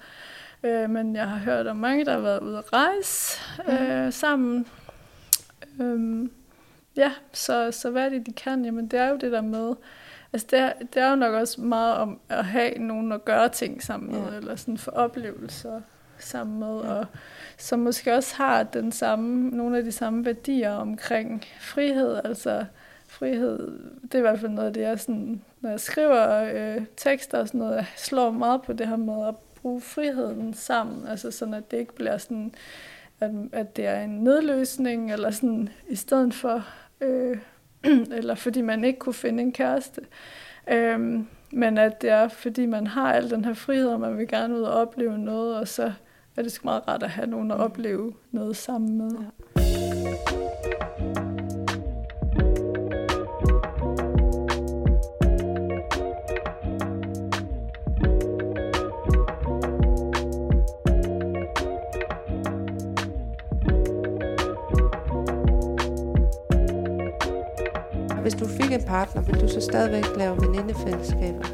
øh, men jeg har hørt om mange, der har været ude at rejse øh, mm. sammen. Øhm, ja, så, så hvad er det, de kan? Jamen, det er jo det der med, altså det er, det er jo nok også meget om at have nogen at gøre ting sammen med, ja. eller sådan få oplevelser sammen med, ja. og som måske også har den samme, nogle af de samme værdier omkring frihed, altså frihed, det er i hvert fald noget af det, jeg sådan, når jeg skriver øh, tekster og sådan noget, jeg slår meget på det her med at bruge friheden sammen, altså sådan, at det ikke bliver sådan, at, at det er en nedløsning, eller sådan, i stedet for, øh, (clears throat) eller fordi man ikke kunne finde en kæreste, øh, men at det er, fordi man har al den her frihed, og man vil gerne ud og opleve noget, og så er det sgu meget rart at have nogen at opleve noget sammen med. Ja. En partner, vil du så stadigvæk lave venindefællesskaber?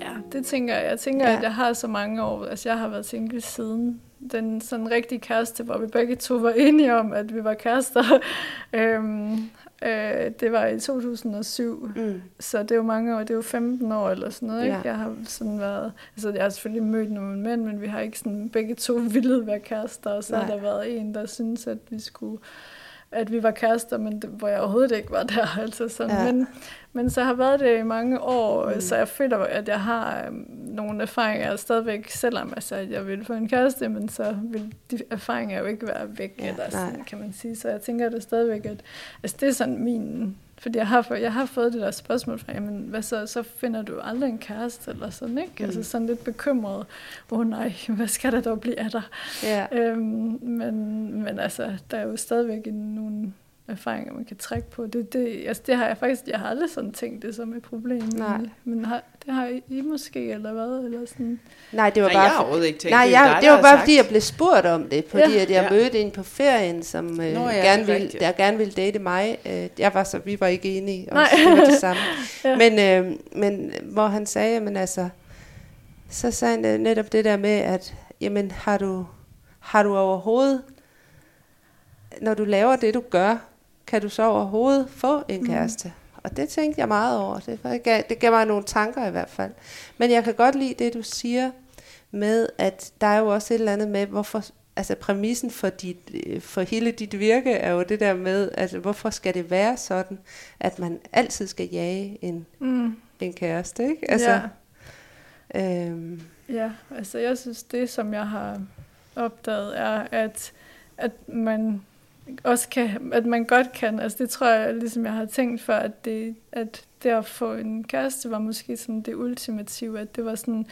Ja, det tænker jeg. Jeg tænker, ja. at jeg har så mange år, altså jeg har været single siden den sådan rigtige kæreste, hvor vi begge to var enige om, at vi var kærester. (laughs) øhm, øh, det var i 2007, mm. så det er jo mange år, det er jo 15 år eller sådan noget. Ikke? Ja. Jeg har sådan været, altså jeg har selvfølgelig mødt nogle mænd, men vi har ikke sådan begge to (laughs) ville være kærester, og så Nej. har der været en, der synes at vi skulle at vi var kærester, men det, hvor jeg overhovedet ikke var der. (laughs) Altså sådan. Ja. Men, men så har været det i mange år, mm. så jeg føler, at jeg har um, nogle erfaringer stadigvæk, selvom altså, jeg vil få en kæreste, men så vil de erfaringer jo ikke være væk, ja, eller sådan, kan man sige. Så jeg tænker det stadigvæk, at altså, det er sådan min fordi jeg har, jeg har fået det der spørgsmål fra, jamen, hvad så, så finder du aldrig en kæreste, eller sådan, ikke? Mm. Altså sådan lidt bekymret, åh oh, nej, (laughs) hvad skal der dog blive af dig? Ja. Øhm, men, men altså, der er jo stadigvæk nogle erfaringer, man kan trække på. Det, det, altså, det har jeg faktisk, jeg har aldrig sådan tænkt det som et problem. Nej. Men har, det har I måske, eller hvad? Eller sådan. Nej, det var nej, bare... jeg har ikke tænkt nej, det. Jeg, dig, det var bare, sagt. fordi jeg blev spurgt om det, fordi ja. at jeg ja. mødte en på ferien, som øh, Nå, ja, gerne ville, der gerne ville date mig. Øh, jeg var så, vi var ikke enige, og nej. det det samme. (laughs) ja. men, øh, men hvor han sagde, men altså, så sagde han netop det der med, at jamen, har du, har du overhovedet, når du laver det, du gør, kan du så overhovedet få en mm. kæreste? Mm. Og det tænkte jeg meget over. Det gav, det gav mig nogle tanker i hvert fald. Men jeg kan godt lide det, du siger med, at der er jo også et eller andet med, hvorfor, altså præmissen for, dit, for hele dit virke er jo det der med, altså hvorfor skal det være sådan, at man altid skal jage en, mm. en kæreste, ikke? Altså, ja. Øhm. ja, altså jeg synes, det som jeg har opdaget er, at, at man også kan, at man godt kan, altså det tror jeg, ligesom jeg har tænkt før, at det, at det at få en kæreste var måske sådan det ultimative, at det var sådan,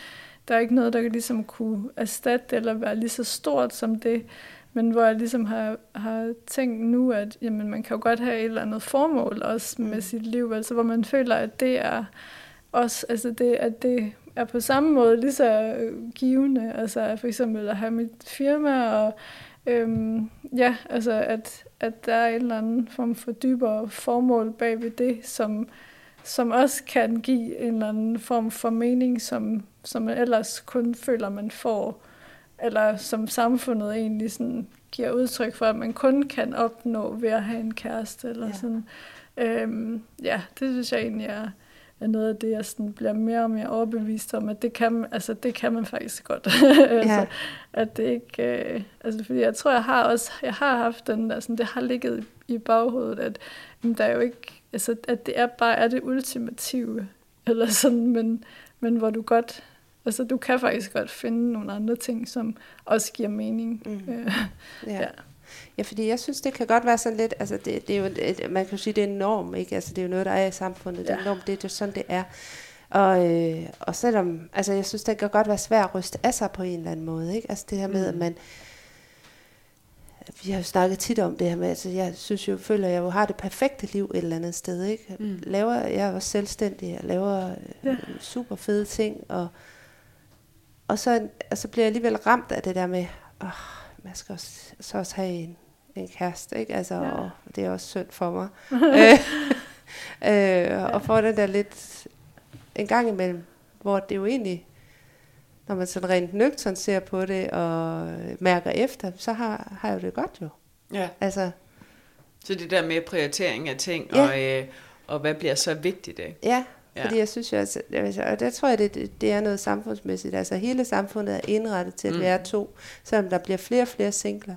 der er ikke noget, der ligesom kunne erstatte eller være lige så stort som det, men hvor jeg ligesom har, har tænkt nu, at jamen, man kan jo godt have et eller andet formål også med Mm. sit liv, altså hvor man føler, at det er også, altså det, at det er på samme måde lige så givende, altså for eksempel at have mit firma, og øhm, ja, altså at, at der er en eller anden form for dybere formål bag ved det, som, som også kan give en eller anden form for mening, som, som man ellers kun føler, man får, eller som samfundet egentlig sådan giver udtryk for, at man kun kan opnå ved at have en kæreste, eller Ja. sådan. Øhm, ja, det synes jeg egentlig er, er noget af det, jeg sådan bliver mere og mere overbevist om, at det kan, man- altså, det kan man faktisk godt. (laughs) altså, Ja. At det ikke, øh, altså, fordi jeg tror, jeg har også, jeg har haft den der, sådan, det har ligget i baghovedet, at jamen, der er jo ikke, altså, at det er bare er det ultimative, eller sådan, men, men hvor du godt, altså du kan faktisk godt finde nogle andre ting, som også giver mening. Mm. Øh, Ja. Ja. Ja, fordi jeg synes, det kan godt være sådan lidt, altså det, det er jo, et, man kan jo sige, det er en norm, ikke? Altså det er jo noget, der er i samfundet, det er en Ja. norm, det er jo sådan, det er. Og, øh, og selvom, altså jeg synes, det kan godt være svært at ryste af sig på en eller anden måde, ikke? Altså det her med, Mm. at man, vi har jo snakket tit om det her med, altså jeg synes jo, føler, jeg jo har det perfekte liv et eller andet sted, ikke? Mm. Laver, jeg er også selvstændig, jeg laver øh, Ja. super fede ting, og, og, så, og så bliver jeg alligevel ramt af det der med, åh, man skal også, så også have en, en kæreste, ikke? Altså, Ja. og det er også synd for mig. (laughs) øh, øh, og få den der lidt en gang imellem, hvor det jo egentlig, når man sådan rent nøgtern ser på det og mærker efter, så har, har jeg jo det godt jo. Ja. Altså, Så det der med prioritering af ting, Ja. og, øh, og hvad bliver så vigtigt, ikke? ja, Ja. fordi jeg synes jo, altså, altså, og der tror jeg, det, det- er noget samfundsmæssigt. Altså hele samfundet er indrettet til at Mm. være to, selvom der bliver flere og flere singler.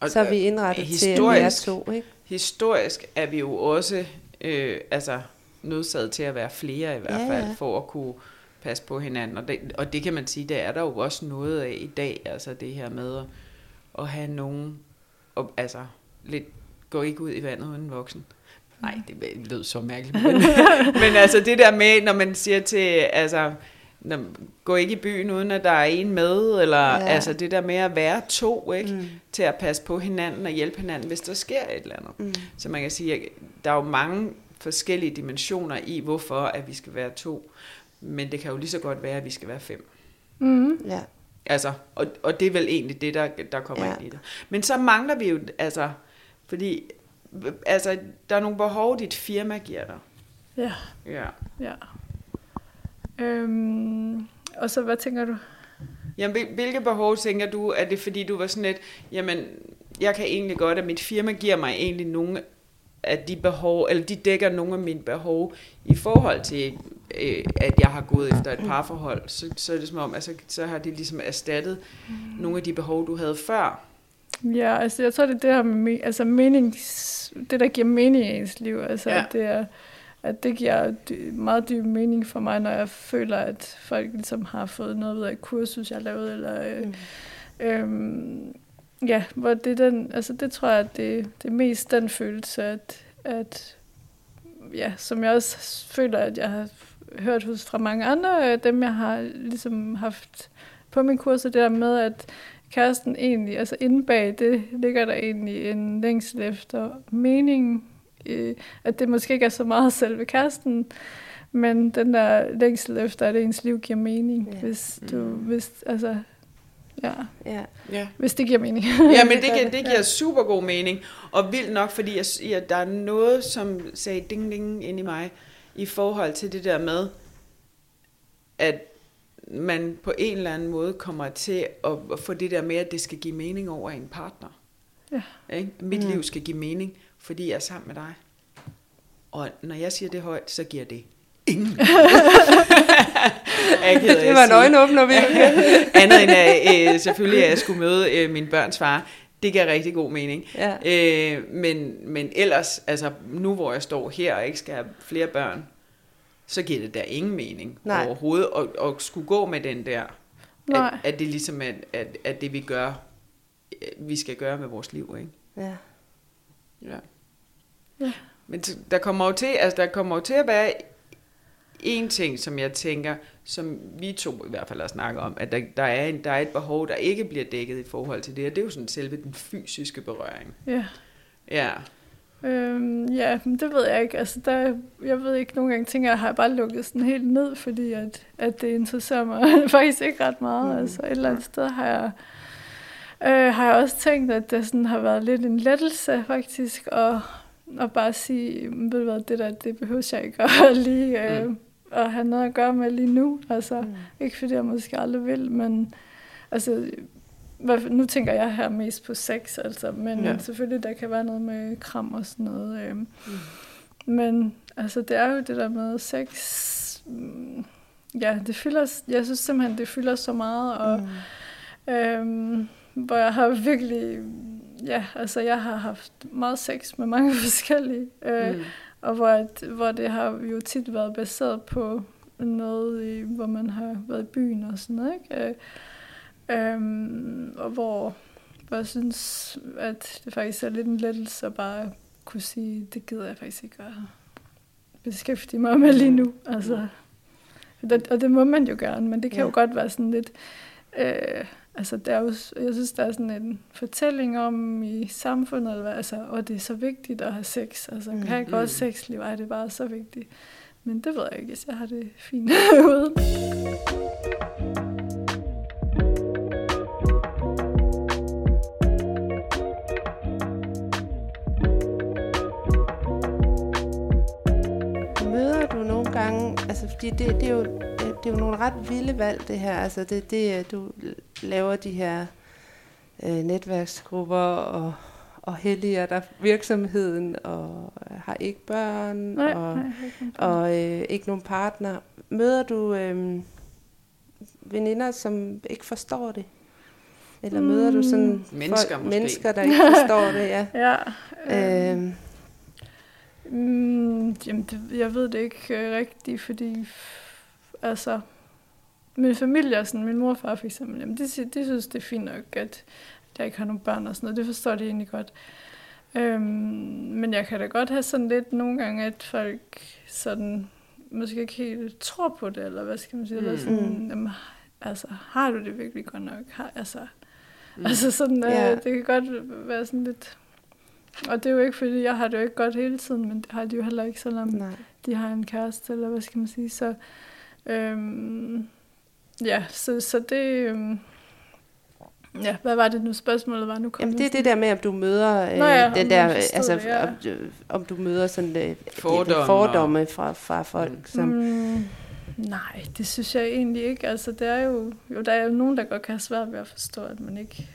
Og, så er vi indrettet til at være to, ikke? historisk er vi jo også øh, altså, nødsaget til at være flere i hvert Ja, fald, for at kunne passe på hinanden. Og det, og det kan man sige, der er der jo også noget af i dag, altså det her med at, at have nogen, og, altså lidt, gå ikke ud i vandet uden en voksen. Nej, det lød så mærkeligt. Men, (laughs) men altså det der med, når man siger til, altså, når, gå ikke i byen uden at der er en med, eller Ja. altså det der med at være to, ikke? Mm. til at passe på hinanden og hjælpe hinanden, hvis der sker et eller andet. Mm. Så man kan sige, at der er jo mange forskellige dimensioner i, hvorfor at vi skal være to. Men det kan jo lige så godt være, at vi skal være fem. mm, Ja. Altså, og, og det er vel egentlig det, der, der kommer ja. ind i det. Men så mangler vi jo, altså, fordi altså, der er nogle behov, dit firma giver dig. ja, Ja. ja. Øhm, og så, hvad tænker du? Jamen, hvil- hvilke behov tænker du, er det fordi du var sådan lidt, jamen, jeg kan egentlig godt, at mit firma giver mig egentlig nogle af de behov, eller de dækker nogle af mine behov i forhold til, øh, at jeg har gået efter et parforhold, så, så er det som om, altså, så har det ligesom erstattet nogle af de behov, du havde før. Ja, altså jeg tror, det er det her med, me- altså menings, det, der giver mening i ens liv. Altså, Ja. at det er, at det giver dy- meget dyb mening for mig, når jeg føler, at folk ligesom har fået noget ud af et kursus, jeg har lavet, eller øh, Mm. Øhm, ja, hvor det er den, altså det tror jeg, at det, det er mest den følelse, at, at ja, som jeg også føler, at jeg har hørt hos fra mange andre, øh, dem jeg har ligesom haft på min kurser, det der med, at kæresten egentlig, altså inde bag det, ligger der egentlig en længsel efter mening, øh, at det måske ikke er så meget selve kæresten, men den der længsel efter, at ens liv giver mening, Ja. hvis du, Mm. hvis, altså, ja, Ja. Ja. hvis det giver mening. Ja, (laughs) men det, giver, det giver super god mening. Og vildt nok, fordi jeg, ja, der er noget, som sagde ding ding ind i mig, i forhold til det der med, at man på en eller anden måde kommer til at, få det der med, at det skal give mening over en partner. Ja. Ikke? Mit Mm. liv skal give mening, fordi jeg er sammen med dig. Og når jeg siger det højt, så giver det ingen. Af (laughs) Det var en øjenåbner, vi (laughs) Andet end at øh, selvfølgelig, at jeg skulle møde øh, min børns far. Det gav rigtig god mening. Ja. Øh, men, men ellers, altså nu hvor jeg står her og ikke skal have flere børn, så giver det der ingen mening Nej. overhovedet. Og, og skulle gå med den der, at, Nej. at det ligesom er, at, at det vi gør, øh, vi skal gøre med vores liv, ikke? Ja. Ja. Ja. Men der kommer jo til, altså der kommer jo til at være en ting, som jeg tænker, som vi to i hvert fald har snakket om, at der, der, er en, der er et behov, der ikke bliver dækket i forhold til det, og det er jo sådan selve den fysiske berøring. Ja. Ja. Øhm, ja, det ved jeg ikke. Altså, der, jeg ved ikke, nogle gange tænker jeg, har jeg bare lukket sådan helt ned, fordi at, at det interesserer mig (laughs) faktisk ikke ret meget. Mm. Altså, et eller andet sted har jeg, øh, har jeg også tænkt, at det sådan har været lidt en lettelse faktisk, og, og bare sige, ved du hvad, det der, det behøver jeg ikke at (laughs) lige øh, mm. at have noget at gøre med lige nu. Altså, mm. ikke fordi jeg måske aldrig vil, men altså, nu tænker jeg her mest på sex, altså, men ja. selvfølgelig der kan være noget med kram og sådan noget. Øh. Mm. Men altså, det er jo det der med sex. Mm, ja, det fylder, jeg synes simpelthen, det fylder så meget, og mm. øhm, hvor jeg har virkelig, ja, altså jeg har haft meget sex med mange (laughs) forskellige, øh, mm. og hvor, hvor det har jo tit været baseret på noget, i, hvor man har været i byen og sådan noget, ikke? Øh, Øhm, og hvor, hvor jeg synes, at det faktisk er lidt en lettelse at bare kunne sige, det gider jeg faktisk ikke at beskæftige mig med lige nu. Altså, og det må man jo gerne, men det kan ja. jo godt være sådan lidt... Øh, altså, der er jo, jeg synes, der er sådan en fortælling om i samfundet, eller hvad, altså, og det er så vigtigt at have sex. Altså, mm, kan jeg godt mm. sexliv? Ej, det er bare så vigtigt. Men det ved jeg ikke, hvis jeg har det fint (laughs) uden. Altså, fordi det, det, er jo, det er jo nogle ret vilde valg, det her. Altså, det, det du laver de her øh, netværksgrupper og, og helliger der virksomheden og har ikke børn nej, og, nej, ikke og øh, ikke nogen partner. Møder du øh, veninder, som ikke forstår det? Eller mm. møder du sådan mennesker, folk, mennesker der ikke forstår det? Ja. (laughs) ja øh, øh, Mm, jamen, det, jeg ved det ikke øh, rigtigt, fordi altså, min familie og sådan, min mor og far for eksempel, jamen, de, de synes, det er fint nok, at jeg ikke har nogen børn og sådan noget. Det forstår de egentlig godt. Øhm, men jeg kan da godt have sådan lidt nogle gange, at folk sådan, måske ikke helt tror på det, eller hvad skal man sige, mm. eller sådan, jamen, altså, har du det virkelig godt nok? Har, altså, mm. altså sådan, øh, yeah. det kan godt være sådan lidt og det er jo ikke, fordi jeg har det jo ikke godt hele tiden, men det har de jo heller ikke, selvom Nej. de har en kæreste, eller hvad skal man sige. Så, øhm, ja, så, så det... Øhm, Ja, hvad var det nu spørgsmålet var nu? Jamen det er det der med, om du møder øh, Nå ja, den der, altså det, ja. om, om du møder sådan øh, fordomme, fordomme fra, fra folk. Mm. Som, mm, nej, det synes jeg egentlig ikke. Altså det er jo, jo, der er jo nogen, der godt kan have svært ved at forstå, at man ikke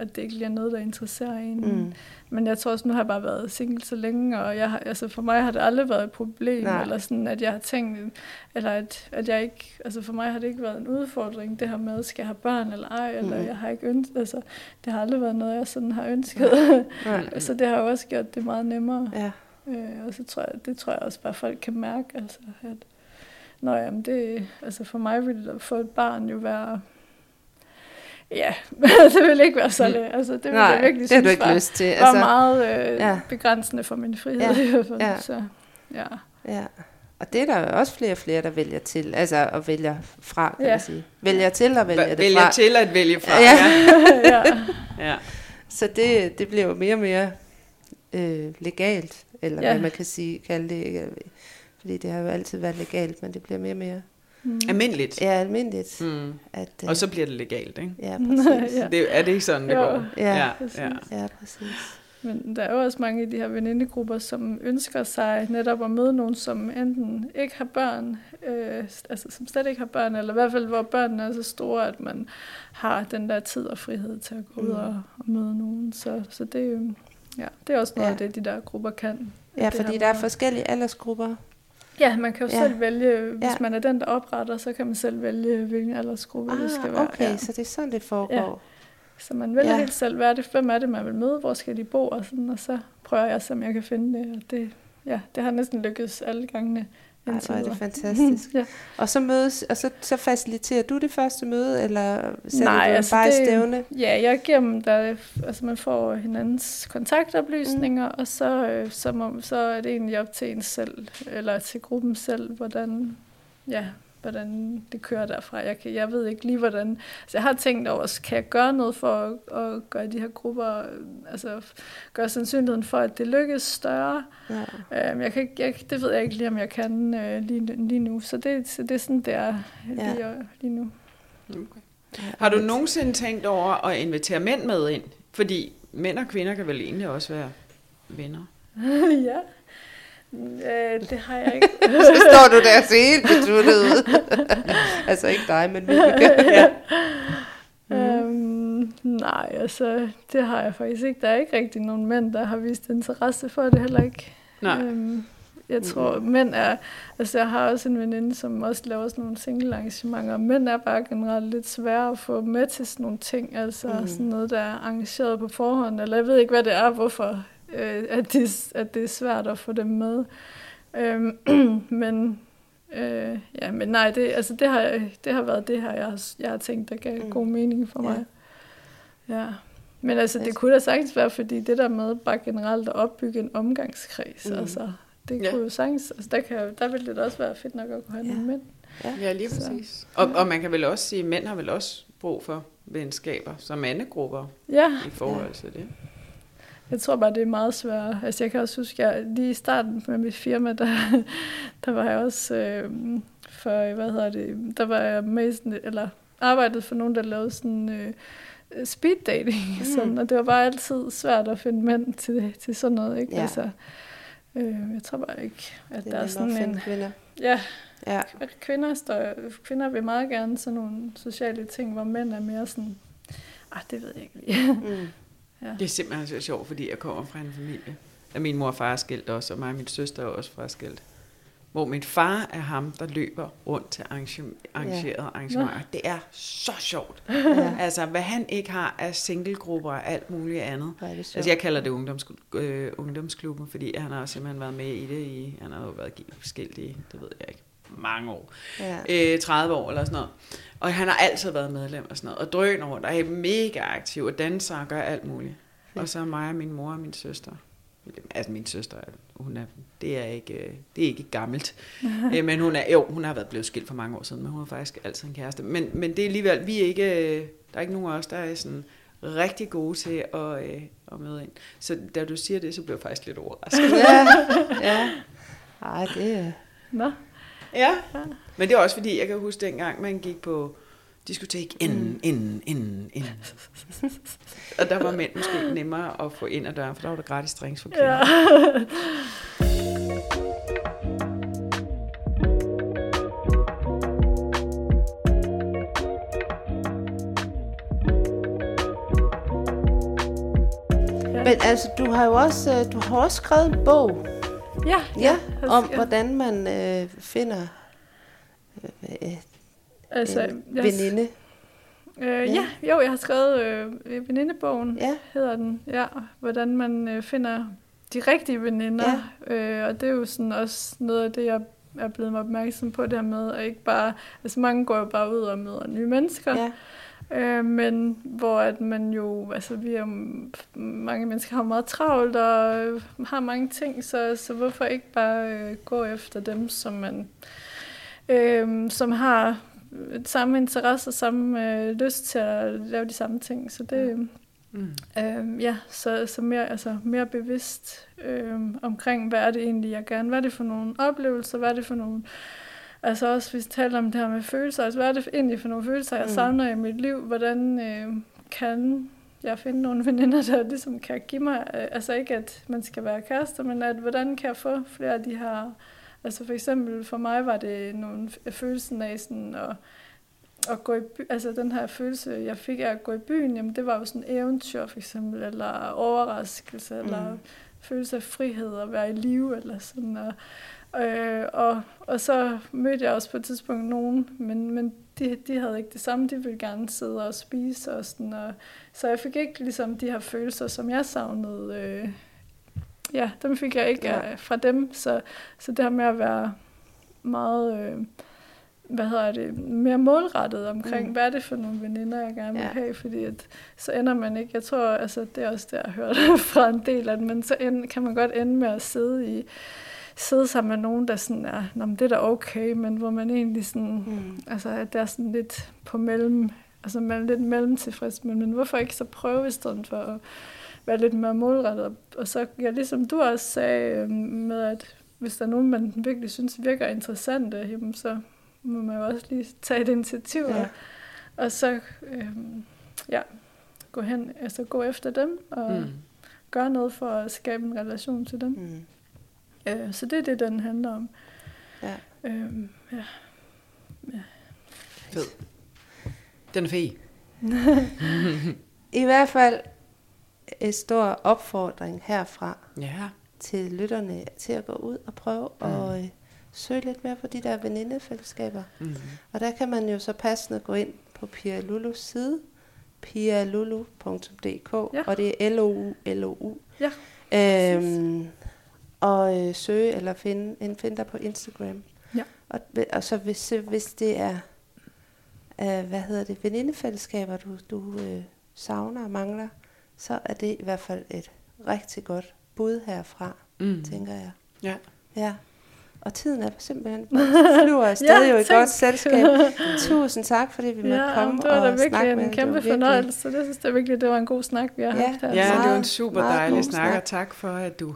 at det ikke lige er noget, der interesserer en. Mm. Men jeg tror også, nu har jeg bare været single så længe, og jeg har, altså for mig har det aldrig været et problem, Nej. eller sådan, at jeg har tænkt, eller at, at jeg ikke, altså for mig har det ikke været en udfordring, det her med, skal jeg have børn eller ej, eller mm. jeg har ikke ønsket, altså det har aldrig været noget, jeg sådan har ønsket. (laughs) Nej. så det har jo også gjort det meget nemmere. Ja. Øh, og så tror jeg, det tror jeg også bare, folk kan mærke, altså at, Nå jamen det, altså for mig ville det at få et barn jo være Ja, (laughs) det ville ikke være så let. Altså, det ville Nej, jeg virkelig det synes du ikke var, lyst til. Altså, var meget øh, ja. begrænsende for min frihed ja. i hvert fald. Ja. Så, ja. ja. Og det er der også flere og flere, der vælger til, altså at vælge fra, kan ja. man sige. Vælger til at vælge det vælger fra. til at vælge fra, ja. ja. (laughs) (laughs) ja. Så det, det bliver jo mere og mere øh, legalt, eller ja. hvad man kan sige, kalde det. Fordi det har jo altid været legalt, men det bliver mere og mere Mm. Almindeligt. Ja, almindeligt. Mm. At, uh, og så bliver det legalt, ikke? (laughs) Ja, præcis. ja. Det, er det ikke sådan, det jo. går? Ja, ja, præcis. Ja. ja, præcis. Men der er jo også mange af de her venindegrupper, som ønsker sig netop at møde nogen, som enten ikke har børn, øh, altså som slet ikke har børn, eller i hvert fald hvor børnene er så store, at man har den der tid og frihed til at gå mm. ud og, og møde nogen. Så, så det, ja, det er også noget ja. af det, de der grupper kan. Ja, fordi der er forskellige aldersgrupper. Ja, man kan jo ja. selv vælge, hvis ja. man er den, der opretter, så kan man selv vælge, hvilken aldersgruppe ah, det skal være. okay, ja. så det er sådan, det foregår. Ja. Så man vælger ja. helt selv, hvad er det, hvem er det, man vil møde, hvor skal de bo, og, sådan, og så prøver jeg, om jeg kan finde det. Og det, ja, det har næsten lykkedes alle gangene. Ej, hvor er det fantastisk. (laughs) ja. Og så mødes, og så, så faciliterer du det første møde, eller sætter Nej, du altså bare det, i stævne? Ja, jeg giver dem der, altså man får hinandens kontaktoplysninger, mm. og så, øh, så, må, så er det egentlig op til en selv, eller til gruppen selv, hvordan, ja, hvordan det kører derfra. Jeg, kan, jeg ved ikke lige, hvordan... Altså, jeg har tænkt over, kan jeg gøre noget for at, at gøre de her grupper... Altså, gøre sandsynligheden for, at det lykkes større. Ja. Øhm, jeg kan, jeg, det ved jeg ikke lige, om jeg kan øh, lige, lige nu. Så det, så det er sådan, det er Ja. lige, lige nu. Har du nogensinde tænkt over at invitere mænd med ind? Fordi mænd og kvinder kan vel egentlig også være venner. (laughs) ja. Øh, det har jeg ikke. (laughs) Så står du der og ser helt besluttet ud. (laughs) altså ikke dig, men Vibeke. (laughs) Ja. Øhm, nej, altså, det har jeg faktisk ikke. Der er ikke rigtig nogen mænd, der har vist interesse for det heller ikke. Nej. Øhm, jeg tror, mænd er... Altså, jeg har også en veninde, som også laver sådan nogle single arrangementer. Mænd er bare generelt lidt svære at få med til sådan nogle ting. Altså, mm. sådan noget, der er arrangeret på forhånd. Eller jeg ved ikke, hvad det er, hvorfor øh, at, det, at det er svært at få dem med. Øhm, (clears throat) men... Øh, ja, men nej, det, altså det, har, det har været det her, jeg har, jeg har tænkt, der gav Mm. god mening for Ja. mig. Ja. Men altså, det kunne da sagtens være, fordi det der med bare generelt at opbygge en omgangskreds, Mm. altså, det Ja. kunne jo sagtens, altså der, kan, der ville det da også være fedt nok at kunne have Ja. ja. nogle mænd. Ja, lige Så- præcis. Og, og man kan vel også sige, at mænd har vel også brug for venskaber som mandegrupper Ja, i forhold til det. Jeg tror bare, det er meget svært. Altså, jeg kan også huske, jeg lige i starten med mit firma, der, (laughs) der var jeg også, øh, for, hvad hedder det, der var jeg med sådan, eller arbejdede for nogen, der lavede sådan øh, speed dating, mm. sådan, og det var bare altid svært at finde mænd til, til sådan noget, ikke? Ja. Altså, øh, jeg tror bare ikke, at Det der er sådan at en... kvinder. Ja, Ja. kvinder, står, kvinder vil meget gerne sådan nogle sociale ting, hvor mænd er mere sådan, ah, det ved jeg ikke lige. Mm. Ja. Det er simpelthen så sjovt, fordi jeg kommer fra en familie. Og min mor og far er skilt også, og mig og min søster er også fraskilt. Hvor min far er ham, der løber rundt til arrange- arrangerede arrangementer. Det er så sjovt. (laughs) ja. Altså, hvad han ikke har af singlegrupper og alt muligt andet. Sjovt. Altså, jeg kalder det ungdoms, øh, ungdomsklubben, fordi han har simpelthen været med i det i, han har jo været skilt i, det ved jeg ikke, mange år. Ja. øh, 30 år eller sådan noget. Og han har altid været medlem og sådan noget. Og drøner rundt og er mega aktiv og danser og gør alt muligt. Og så er mig og min mor og min søster. Altså min søster, hun er, det er ikke, øh, det er ikke gammelt. (laughs) Øh, men hun er, jo, hun har været blevet skilt for mange år siden, men hun er faktisk altid en kæreste. Men, men det er alligevel, vi er ikke, øh, der er ikke nogen af os, der er sådan rigtig gode til at, øh, at møde ind. Så da du siger det, så blev jeg faktisk lidt overrasket. ja. (laughs) ja. Ej, det er... Nå, Ja, men det er også fordi, jeg kan huske dengang, man gik på diskotek inden, inden, inden, inden. og der var mænd måske nemmere at få ind ad døren, for der var der gratis drinks for kvinder. ja. Men altså, du har jo også, øh, du har også skrevet en bog, ja, ja, jeg om skal- hvordan man øh, finder øh, altså, en veninde. Øh, Ja. ja. ja, jo, jeg har skrevet øh, venindebogen, Ja. hedder den. Ja, hvordan man øh, finder de rigtige veninder. Ja. Øh, og det er jo sådan også noget af det, jeg er blevet opmærksom på, det her med, at ikke bare, altså mange går jo bare ud og møder nye mennesker, Ja. Øh, men hvor at man jo, altså vi er, jo- mange mennesker har meget travlt og øh, har mange ting, så, så hvorfor ikke bare øh, gå efter dem, som man, øh, som har øh, samme interesse og samme øh, lyst til at lave de samme ting. Så det, Mm. øh, ja, så, så mere, altså mere bevidst øh, omkring, hvad er det egentlig, jeg gerne, hvad er det for nogle oplevelser, hvad er det for nogle Altså også, hvis vi taler om det her med følelser, altså hvad er det egentlig for nogle følelser, jeg Mm. savner i mit liv? Hvordan øh, kan jeg finde nogle (laughs) veninder, der ligesom kan give mig, øh, altså ikke at man skal være kærester, men at hvordan kan jeg få flere af de her, altså for eksempel for mig var det nogle f- følelsen af sådan at, at gå i by, altså den her følelse, jeg fik af at gå i byen, jamen det var jo sådan eventyr for eksempel, eller overraskelse, mm. eller følelse af frihed og være i live, eller sådan, og, Øh, og, og så mødte jeg også på et tidspunkt nogen, men, men de, de havde ikke det samme. De ville gerne sidde og spise. Og sådan, og, så jeg fik ikke ligesom de her følelser, som jeg savnede. Øh, ja, dem fik jeg ikke Ja. ja. fra dem. Så, så det her med at være meget... Øh, hvad hedder det, mere målrettet omkring, Mm. hvad er det for nogle veninder, jeg gerne vil Ja. have, fordi at, så ender man ikke, jeg tror, altså det er også det, jeg har hørt (laughs) fra en del, at man så end, kan man godt ende med at sidde i sidde sammen med nogen, der sådan er, Nå, men det er da okay, men hvor man egentlig sådan, Mm. altså at der er sådan lidt på mellem, altså man er lidt mellemtilfreds, men, men hvorfor ikke så prøve i stedet for at være lidt mere målrettet, og, så, ja, ligesom du også sagde øh, med, at hvis der er nogen, man virkelig synes virker interessante, jamen så må man jo også lige tage et initiativ, Ja. og, og så, øh, ja, gå hen, altså gå efter dem, og Mm. gøre noget for at skabe en relation til dem. Mm. Øh, så det er det, den handler om. Ja. Øh, ja. Fed. Den er fed. (laughs) I hvert fald en stor opfordring herfra Ja. til lytterne til at gå ud og prøve Mm. at øh, søge lidt mere på de der venindefællesskaber. Mm. Og der kan man jo så passende gå ind på Pia Lulus side, pialulu.dk, Ja. og det er L-O-U-L-O-U. Ja, Øhm, og øh, søge eller finde, en, finde dig på Instagram. Ja. Og, og så hvis, hvis det er, øh, hvad hedder det, venindefællesskaber, du, du øh, savner og mangler, så er det i hvert fald et rigtig godt bud herfra, Mm. tænker jeg. Ja. Ja. Og tiden er simpelthen (laughs) flyver afsted Ja, jo i godt selskab. (laughs) Tusind tak, fordi vi måtte ja komme det var da og snakke virkelig med en dig. kæmpe Det var virkelig- fornøjelse. Det synes jeg virkelig, det var en god snak, vi har Ja. haft her. Ja, det var en super meget dejlig snak, og tak for, at du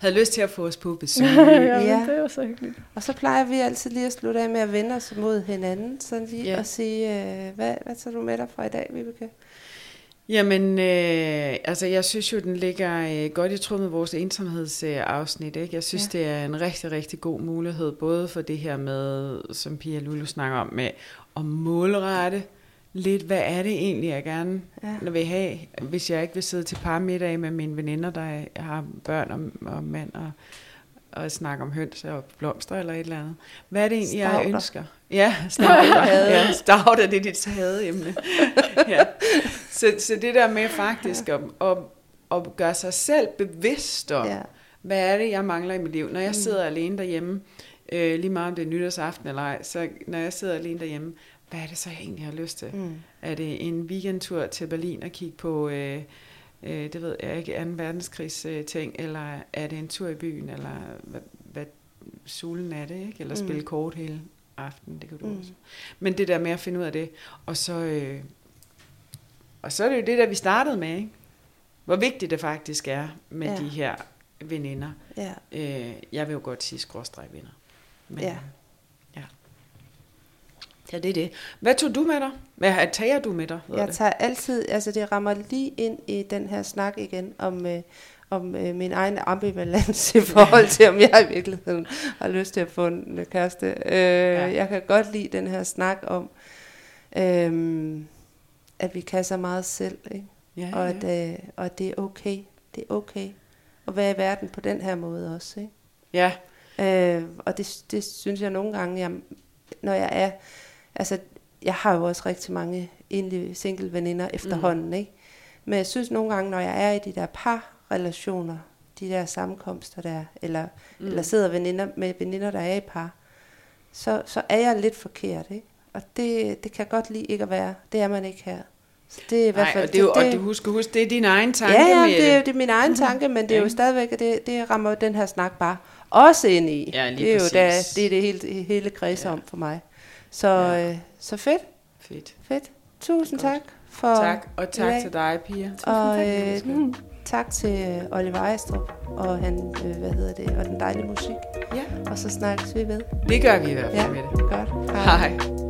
havde lyst til at få os på besøg. (laughs) ja, Ja. det var så hyggeligt. Og så plejer vi altid lige at slutte af med at vende os mod hinanden, sådan lige Ja. og sige, øh, hvad, hvad tager du med dig fra i dag, Vibeke? Jamen, øh, altså jeg synes jo, den ligger øh, godt i tråd med vores ensomhedsafsnit. Ikke? Jeg synes, Ja. det er en rigtig, rigtig god mulighed, både for det her med, som Pia Lulu snakker om, med at målrette lidt, hvad er det egentlig, jeg gerne Ja. vil have, hvis jeg ikke vil sidde til parmiddag med mine veninder, der har børn og, og mand, og, og snakke om høns og blomster eller et eller andet. Hvad er det egentlig, jeg Stauder. ønsker? Ja, stauder. (laughs) ja, stauder, det er dit hadeemne. (laughs) ja. så, så det der med faktisk at, at, at gøre sig selv bevidst om, Ja. hvad er det, jeg mangler i mit liv? Når jeg Mm. sidder alene derhjemme, øh, lige meget om det er nytårsaften eller ej, så når jeg sidder alene derhjemme, hvad er det så, jeg egentlig har lyst til? Mm. Er det en weekendtur til Berlin og kigge på, øh, øh, det ved jeg ikke, 2. verdenskrigs øh, ting, eller er det en tur i byen, eller hvad, hvad solen er det, ikke? Eller Mm. spille kort hele aftenen, det kan du Mm. også. Men det der med at finde ud af det, og så, øh, og så er det jo det, der vi startede med, ikke? Hvor vigtigt det faktisk er med Ja. de her veninder. Ja. Øh, jeg vil jo godt sige skråstreg venner. Men, Ja. ja. Ja, det er det. Hvad tog du med dig? Hvad tager du med dig? Jeg det? tager altid, altså det rammer lige ind i den her snak igen om, øh, om øh, min egen ambivalens i (laughs) forhold til, om jeg i virkeligheden har lyst til at få en øh, kæreste. Øh, ja. Jeg kan godt lide den her snak om, øh, at vi kan så meget selv, ikke? Ja, og, ja. at, øh, og at det er okay. Det er okay at være i verden på den her måde også, ikke? ja. Øh, og det, det synes jeg nogle gange, jeg, når jeg er... Altså, jeg har jo også rigtig mange enlige single veninder efterhånden, mm. ikke? Men jeg synes nogle gange, når jeg er i de der parrelationer, de der sammenkomster der, eller, mm. eller sidder veninder med veninder, der er i par, så, så er jeg lidt forkert, ikke? Og det, det kan godt lide ikke at være. Det er man ikke her. Så det er i hvert Nej, fald... og det er jo, det, og du husker, husk, det er din egen tanke ja, ja, med det er, det er min egen tanke, men det er jo stadigvæk, det, det rammer jo den her snak bare også ind i. Ja, lige det er jo da, det, er det hele, hele kredser Ja. om for mig. Så, Ja. øh, så fedt, Fedt. fedt. Tusind Godt. tak for Tak, og tak dag. til dig, Pia. Og tak. øh, mm, tak til øh, Oliver Ejstrup og han, øh, hvad hedder det, og den dejlige musik. Ja, Og så snakkes vi ved. det gør vi i hvert fald Ja, med det. godt. Hej.